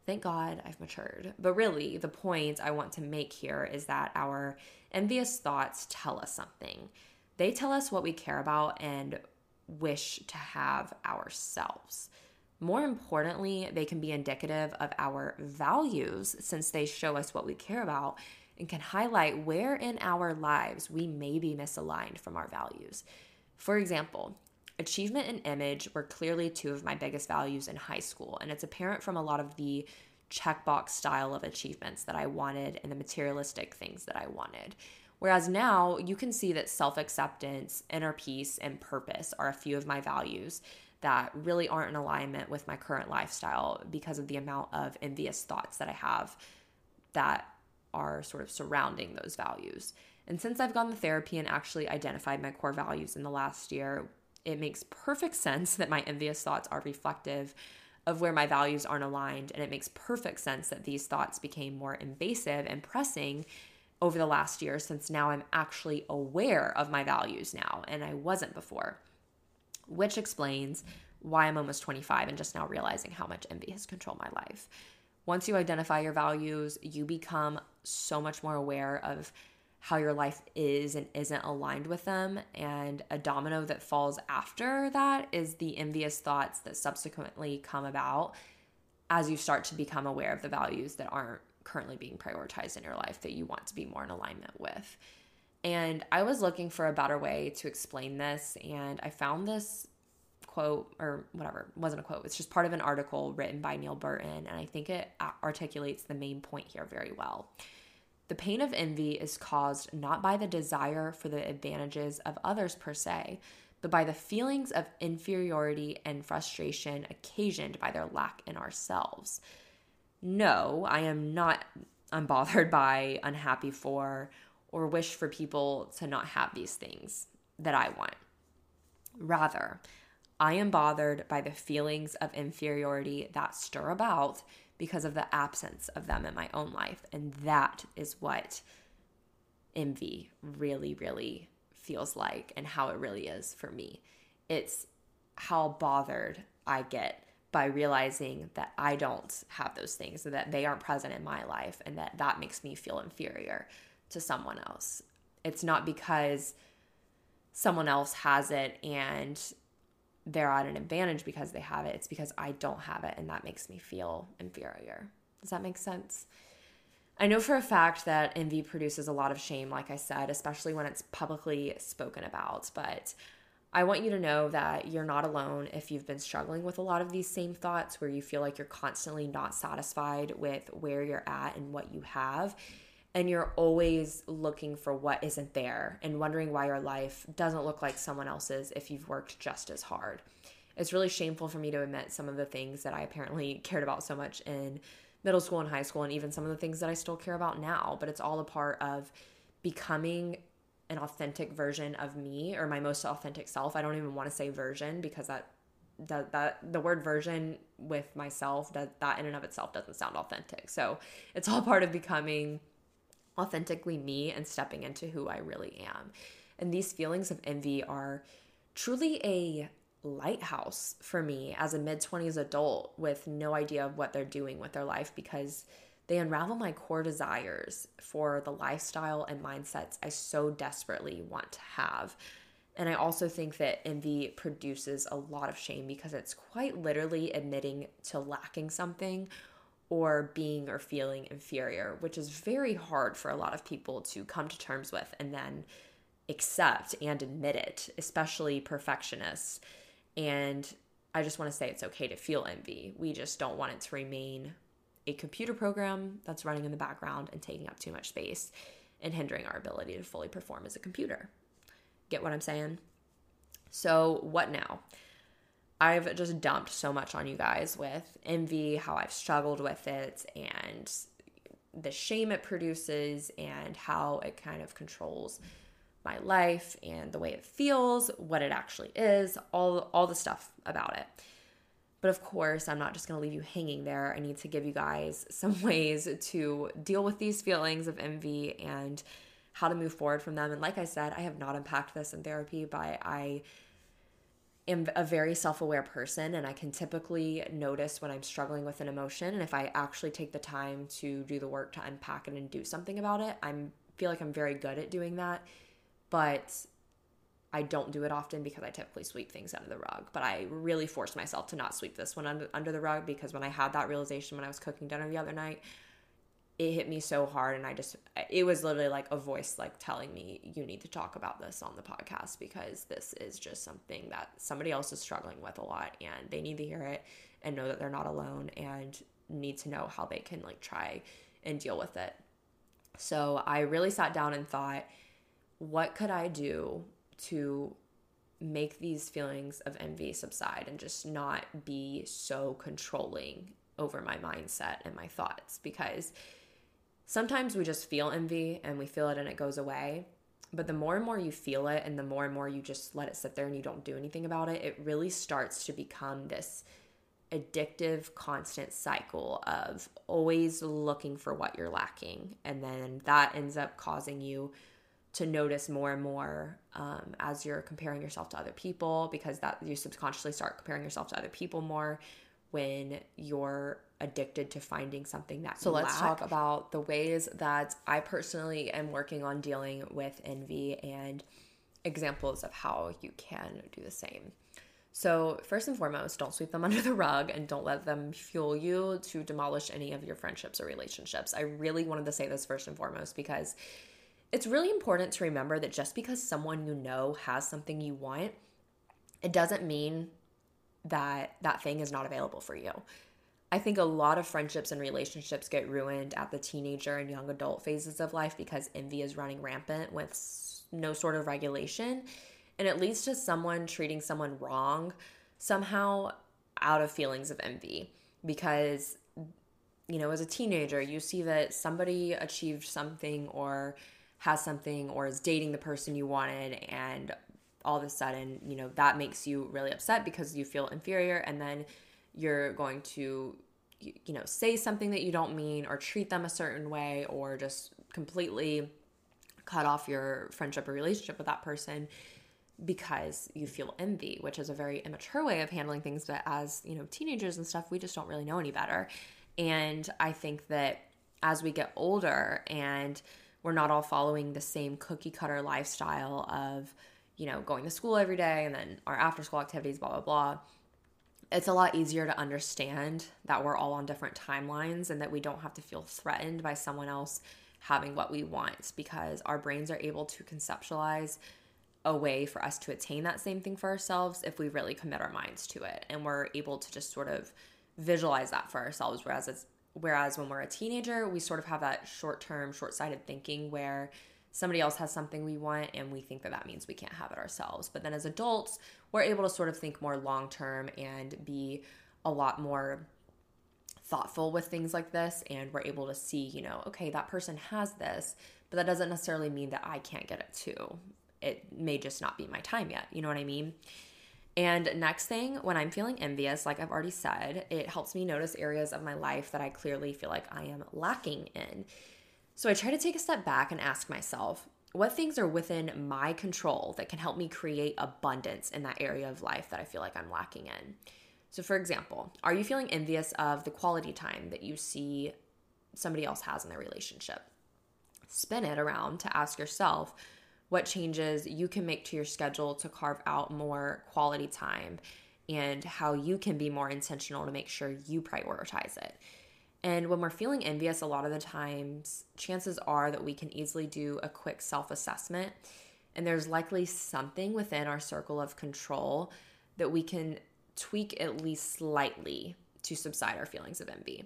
Thank God I've matured. But really, the point I want to make here is that our envious thoughts tell us something. They tell us what we care about and wish to have ourselves. More importantly, they can be indicative of our values since they show us what we care about and can highlight where in our lives we may be misaligned from our values. For example, Achievement and image were clearly two of my biggest values in high school, and it's apparent from a lot of the checkbox style of achievements that I wanted and the materialistic things that I wanted. Whereas now you can see that self acceptance, inner peace, and purpose are a few of my values that really aren't in alignment with my current lifestyle because of the amount of envious thoughts that I have that are sort of surrounding those values. And since I've gone to therapy and actually identified my core values in the last year, it makes perfect sense that my envious thoughts are reflective of where my values aren't aligned. And it makes perfect sense that these thoughts became more invasive and pressing over the last year since now I'm actually aware of my values now and I wasn't before, which explains why I'm almost 25 and just now realizing how much envy has controlled my life. Once you identify your values, you become so much more aware of how your life is and isn't aligned with them. And a domino that falls after that is the envious thoughts that subsequently come about as you start to become aware of the values that aren't currently being prioritized in your life that you want to be more in alignment with. And I was looking for a better way to explain this, and I found this quote or whatever wasn't a quote it's just part of an article written by Neel Burton and i think it articulates the main point here very well the pain of envy is caused not by the desire for the advantages of others per se, but by the feelings of inferiority and frustration occasioned by their lack in ourselves. No, I am not unbothered by, unhappy for, or wish for people to not have these things that I want. Rather, I am bothered by the feelings of inferiority that stir about because of the absence of them in my own life. And that is what envy really, really feels like and how it really is for me. It's how bothered I get by realizing that I don't have those things and that they aren't present in my life and that that makes me feel inferior to someone else. It's not because someone else has it and they're at an advantage because they have it. It's because I don't have it, and that makes me feel inferior. Does that make sense? I know for a fact that envy produces a lot of shame, like I said, especially when it's publicly spoken about. But I want you to know that you're not alone if you've been struggling with a lot of these same thoughts where you feel like you're constantly not satisfied with where you're at and what you have and you're always looking for what isn't there and wondering why your life doesn't look like someone else's if you've worked just as hard. it's really shameful for me to admit some of the things that I apparently cared about so much in middle school and high school, and even some of the things that I still care about now. But it's all a part of becoming an authentic version of me or my most authentic self. I don't even want to say version because that that, that the word version with myself that that in and of itself doesn't sound authentic. So it's all part of becoming authentically me and stepping into who I really am. And these feelings of envy are truly a lighthouse for me as a mid 20s adult with no idea of what they're doing with their life because they unravel my core desires for the lifestyle and mindsets I so desperately want to have. And I also think that envy produces a lot of shame because it's quite literally admitting to lacking something or being or feeling inferior, which is very hard for a lot of people to come to terms with and then accept and admit it, especially perfectionists. And I just want to say it's okay to feel envy. We just don't want it to remain a computer program that's running in the background and taking up too much space and hindering our ability to fully perform as a computer. Get what I'm saying? So, what now? I've just dumped so much on you guys with envy, how I've struggled with it, and the shame it produces, and how it kind of controls my life and the way it feels, what it actually is, all all the stuff about it. But of course, I'm not just going to leave you hanging there. I need to give you guys some ways to deal with these feelings of envy and how to move forward from them. And like I said, I have not unpacked this in therapy, but I am a very self-aware person and I can typically notice when I'm struggling with an emotion and if I actually take the time to do the work to unpack it and do something about it, I feel like I'm very good at doing that but I don't do it often because I typically sweep things under the rug. But I really forced myself to not sweep this one under, under the rug because when I had that realization when I was cooking dinner the other night, it hit me so hard and I just it was literally like a voice like telling me you need to talk about this on the podcast because this is just something that somebody else is struggling with a lot and they need to hear it and know that they're not alone and need to know how they can like try and deal with it. So I really sat down and thought what could I do to make these feelings of envy subside and just not be so controlling over my mindset and my thoughts? Because sometimes we just feel envy and we feel it and it goes away. But the more and more you feel it and the more and more you just let it sit there and you don't do anything about it, it really starts to become this addictive, constant cycle of always looking for what you're lacking. And then that ends up causing you to notice more and more um, as you're comparing yourself to other people because that you subconsciously start comparing yourself to other people more when you're addicted to finding something that so let's lack. talk about the ways that i personally am working on dealing with envy and examples of how you can do the same so first and foremost don't sweep them under the rug and don't let them fuel you to demolish any of your friendships or relationships i really wanted to say this first and foremost because it's really important to remember that just because someone you know has something you want, it doesn't mean that that thing is not available for you. I think a lot of friendships and relationships get ruined at the teenager and young adult phases of life because envy is running rampant with no sort of regulation. And it leads to someone treating someone wrong somehow out of feelings of envy because, you know, as a teenager, you see that somebody achieved something or has something or is dating the person you wanted and all of a sudden, you know, that makes you really upset because you feel inferior and then you're going to you know, say something that you don't mean or treat them a certain way or just completely cut off your friendship or relationship with that person because you feel envy, which is a very immature way of handling things. But as, you know, teenagers and stuff, we just don't really know any better. And I think that as we get older and we're not all following the same cookie cutter lifestyle of, you know, going to school every day and then our after school activities, blah, blah, blah. It's a lot easier to understand that we're all on different timelines and that we don't have to feel threatened by someone else having what we want because our brains are able to conceptualize a way for us to attain that same thing for ourselves if we really commit our minds to it and we're able to just sort of visualize that for ourselves whereas it's Whereas when we're a teenager, we sort of have that short term, short sighted thinking where somebody else has something we want and we think that that means we can't have it ourselves. But then as adults, we're able to sort of think more long term and be a lot more thoughtful with things like this and we're able to see, you know, okay, that person has this, but that doesn't necessarily mean that I can't get it too. It may just not be my time yet. You know what I mean? And next thing, when I'm feeling envious, like I've already said, it helps me notice areas of my life that I clearly feel like I am lacking in. So I try to take a step back and ask myself, what things are within my control that can help me create abundance in that area of life that I feel like I'm lacking in? So, for example, are you feeling envious of the quality time that you see somebody else has in their relationship? Spin it around to ask yourself what changes you can make to your schedule to carve out more quality time and how you can be more intentional to make sure you prioritize it. And when we're feeling envious, a lot of the times, chances are that we can easily do a quick self assessment. And there's likely something within our circle of control that we can tweak at least slightly to subside our feelings of envy.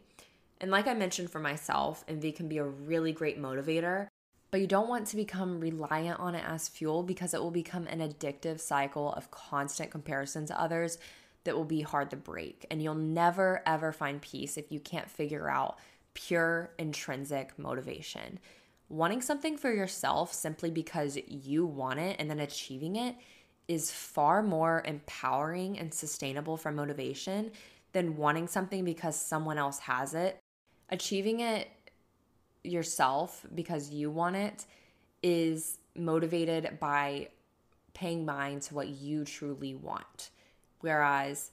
And like I mentioned for myself, envy can be a really great motivator, but you don't want to become reliant on it as fuel because it will become an addictive cycle of constant comparison to others that will be hard to break. And you'll never ever find peace if you can't figure out pure intrinsic motivation. Wanting something for yourself simply because you want it and then achieving it is far more empowering and sustainable for motivation than wanting something because someone else has it. Achieving it yourself because you want it is motivated by paying mind to what you truly want. Whereas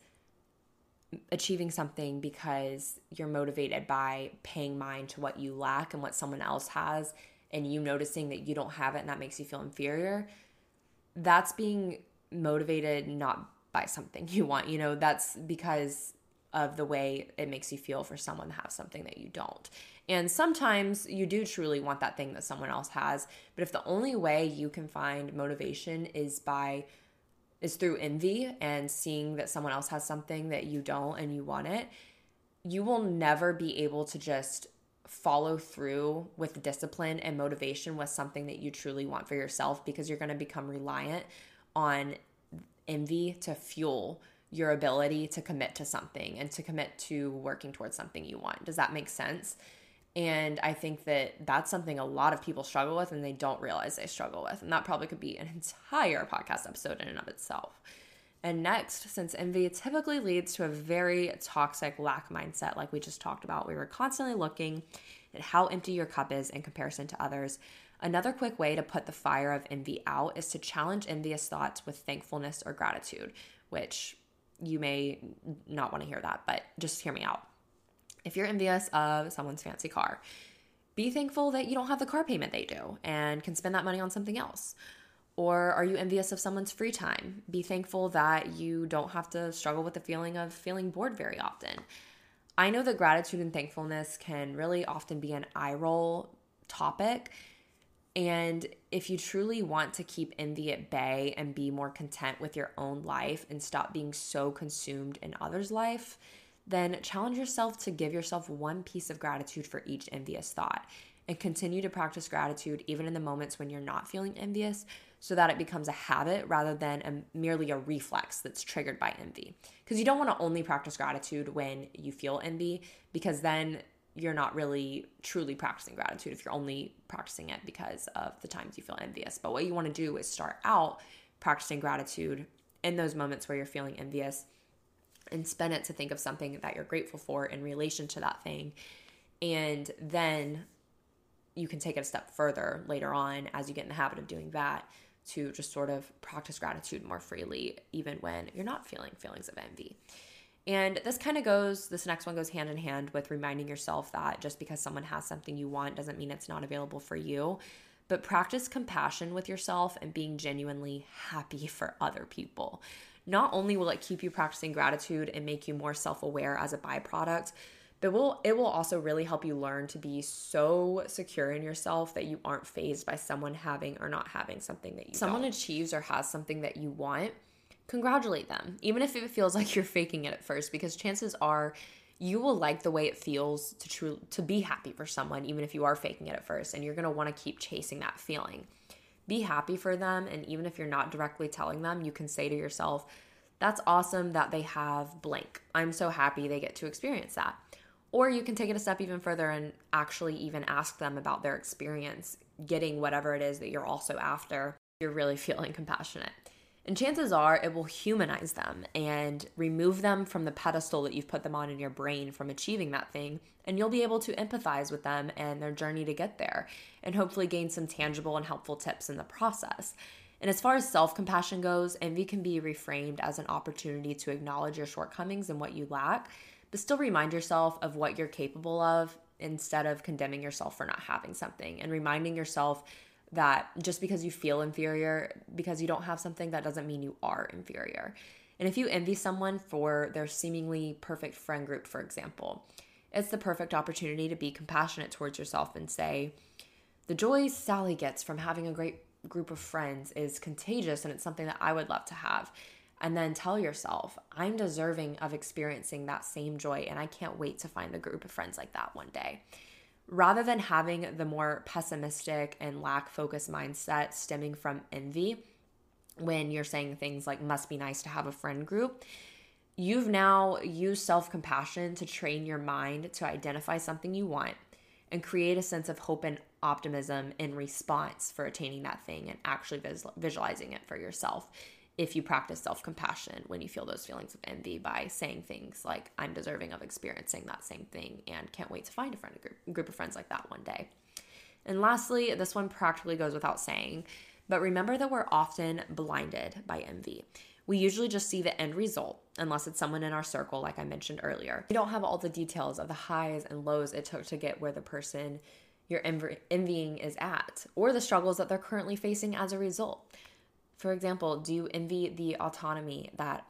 achieving something because you're motivated by paying mind to what you lack and what someone else has and you noticing that you don't have it and that makes you feel inferior that's being motivated not by something you want. You know, that's because of the way it makes you feel for someone to have something that you don't. And sometimes you do truly want that thing that someone else has, but if the only way you can find motivation is by is through envy and seeing that someone else has something that you don't and you want it, you will never be able to just follow through with discipline and motivation with something that you truly want for yourself because you're going to become reliant on envy to fuel your ability to commit to something and to commit to working towards something you want. Does that make sense? And I think that that's something a lot of people struggle with and they don't realize they struggle with. And that probably could be an entire podcast episode in and of itself. And next, since envy typically leads to a very toxic lack mindset, like we just talked about, we were constantly looking at how empty your cup is in comparison to others. Another quick way to put the fire of envy out is to challenge envious thoughts with thankfulness or gratitude, which you may not want to hear that, but just hear me out. If you're envious of someone's fancy car, be thankful that you don't have the car payment they do and can spend that money on something else. Or are you envious of someone's free time? Be thankful that you don't have to struggle with the feeling of feeling bored very often. I know that gratitude and thankfulness can really often be an eye roll topic. And if you truly want to keep envy at bay and be more content with your own life and stop being so consumed in others' life, then challenge yourself to give yourself one piece of gratitude for each envious thought and continue to practice gratitude even in the moments when you're not feeling envious so that it becomes a habit rather than a, merely a reflex that's triggered by envy. Because you don't want to only practice gratitude when you feel envy, because then you're not really truly practicing gratitude if you're only practicing it because of the times you feel envious. But what you want to do is start out practicing gratitude in those moments where you're feeling envious and spend it to think of something that you're grateful for in relation to that thing. And then you can take it a step further later on as you get in the habit of doing that to just sort of practice gratitude more freely, even when you're not feeling feelings of envy. And this kind of goes, this next one goes hand in hand with reminding yourself that just because someone has something you want doesn't mean it's not available for you. But practice compassion with yourself and being genuinely happy for other people. Not only will it keep you practicing gratitude and make you more self aware as a byproduct, but will it will also really help you learn to be so secure in yourself that you aren't fazed by someone having or not having something that you someone don't. achieves or has something that you want congratulate them, even if it feels like you're faking it at first, because chances are you will like the way it feels to true to be happy for someone even if you are faking it at first and you're going to want to keep chasing that feeling be happy for them and even if you're not directly telling them you can say to yourself that's awesome that they have blank. I'm so happy they get to experience that. Or you can take it a step even further and actually even ask them about their experience getting whatever it is that you're also after. You're really feeling compassionate and chances are it will humanize them and remove them from the pedestal that you've put them on in your brain from achieving that thing. And you'll be able to empathize with them and their journey to get there and hopefully gain some tangible and helpful tips in the process. And as far as self compassion goes, envy can be reframed as an opportunity to acknowledge your shortcomings and what you lack, but still remind yourself of what you're capable of instead of condemning yourself for not having something and reminding yourself that just because you feel inferior because you don't have something that doesn't mean you are inferior. And if you envy someone for their seemingly perfect friend group, for example, it's the perfect opportunity to be compassionate towards yourself and say, the joy Sally gets from having a great group of friends is contagious and it's something that I would love to have. And then tell yourself, I'm deserving of experiencing that same joy and I can't wait to find a group of friends like that one day rather than having the more pessimistic and lack focus mindset stemming from envy when you're saying things like must be nice to have a friend group you've now used self-compassion to train your mind to identify something you want and create a sense of hope and optimism in response for attaining that thing and actually visualizing it for yourself if you practice self compassion when you feel those feelings of envy by saying things like, I'm deserving of experiencing that same thing and can't wait to find a friend, a group, group of friends like that one day. And lastly, this one practically goes without saying, but remember that we're often blinded by envy. We usually just see the end result, unless it's someone in our circle, like I mentioned earlier. We don't have all the details of the highs and lows it took to get where the person you're envying is at, or the struggles that they're currently facing as a result. For example, do you envy the autonomy that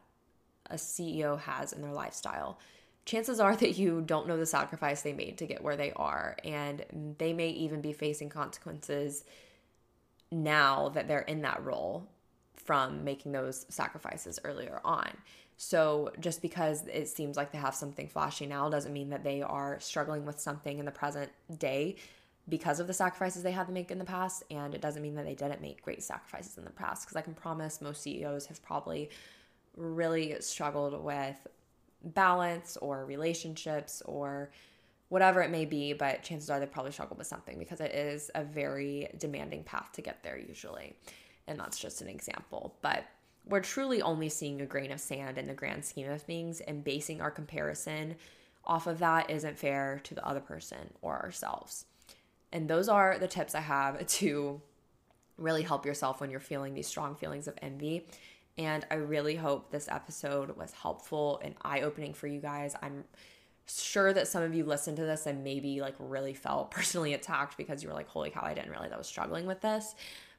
a CEO has in their lifestyle? Chances are that you don't know the sacrifice they made to get where they are, and they may even be facing consequences now that they're in that role from making those sacrifices earlier on. So, just because it seems like they have something flashy now doesn't mean that they are struggling with something in the present day because of the sacrifices they had to make in the past. And it doesn't mean that they didn't make great sacrifices in the past. Because I can promise most CEOs have probably really struggled with balance or relationships or whatever it may be. But chances are they probably struggled with something because it is a very demanding path to get there, usually. And that's just an example. But we're truly only seeing a grain of sand in the grand scheme of things, and basing our comparison off of that isn't fair to the other person or ourselves. And those are the tips I have to really help yourself when you're feeling these strong feelings of envy. And I really hope this episode was helpful and eye opening for you guys. I'm sure that some of you listened to this and maybe like really felt personally attacked because you were like, holy cow, I didn't realize I was struggling with this.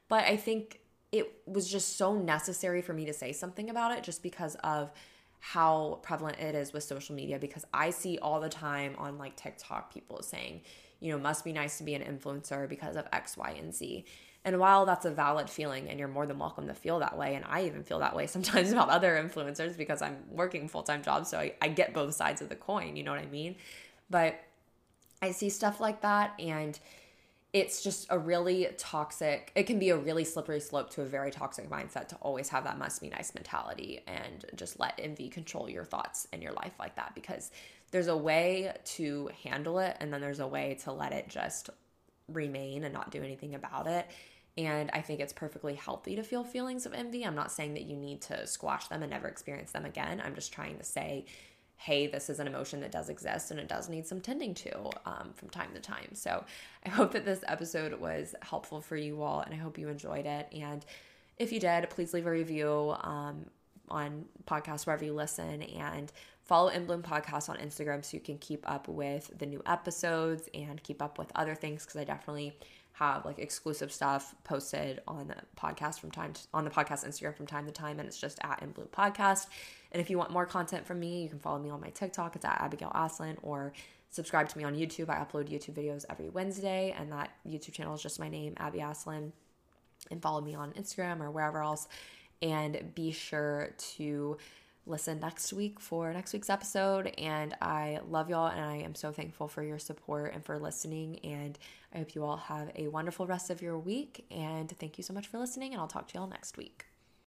But I think it was just so necessary for me to say something about it just because of how prevalent it is with social media because I see all the time on like TikTok people saying, you know, must be nice to be an influencer because of X, Y, and Z. And while that's a valid feeling and you're more than welcome to feel that way, and I even feel that way sometimes about other influencers because I'm working full time jobs, so I, I get both sides of the coin, you know what I mean? But I see stuff like that and it's just a really toxic it can be a really slippery slope to a very toxic mindset to always have that must be nice mentality and just let envy control your thoughts and your life like that because there's a way to handle it and then there's a way to let it just remain and not do anything about it and I think it's perfectly healthy to feel feelings of envy. I'm not saying that you need to squash them and never experience them again. I'm just trying to say hey, this is an emotion that does exist and it does need some tending to um, from time to time. So I hope that this episode was helpful for you all and I hope you enjoyed it. And if you did, please leave a review um, on podcast wherever you listen and follow In Podcast on Instagram so you can keep up with the new episodes and keep up with other things because I definitely have like exclusive stuff posted on the podcast from time to, on the podcast Instagram from time to time and it's just at In Bloom Podcast. And if you want more content from me, you can follow me on my TikTok. It's at Abigail Aslin or subscribe to me on YouTube. I upload YouTube videos every Wednesday, and that YouTube channel is just my name, Abby Aslin. And follow me on Instagram or wherever else. And be sure to listen next week for next week's episode. And I love y'all and I am so thankful for your support and for listening. And I hope you all have a wonderful rest of your week. And thank you so much for listening. And I'll talk to y'all next week.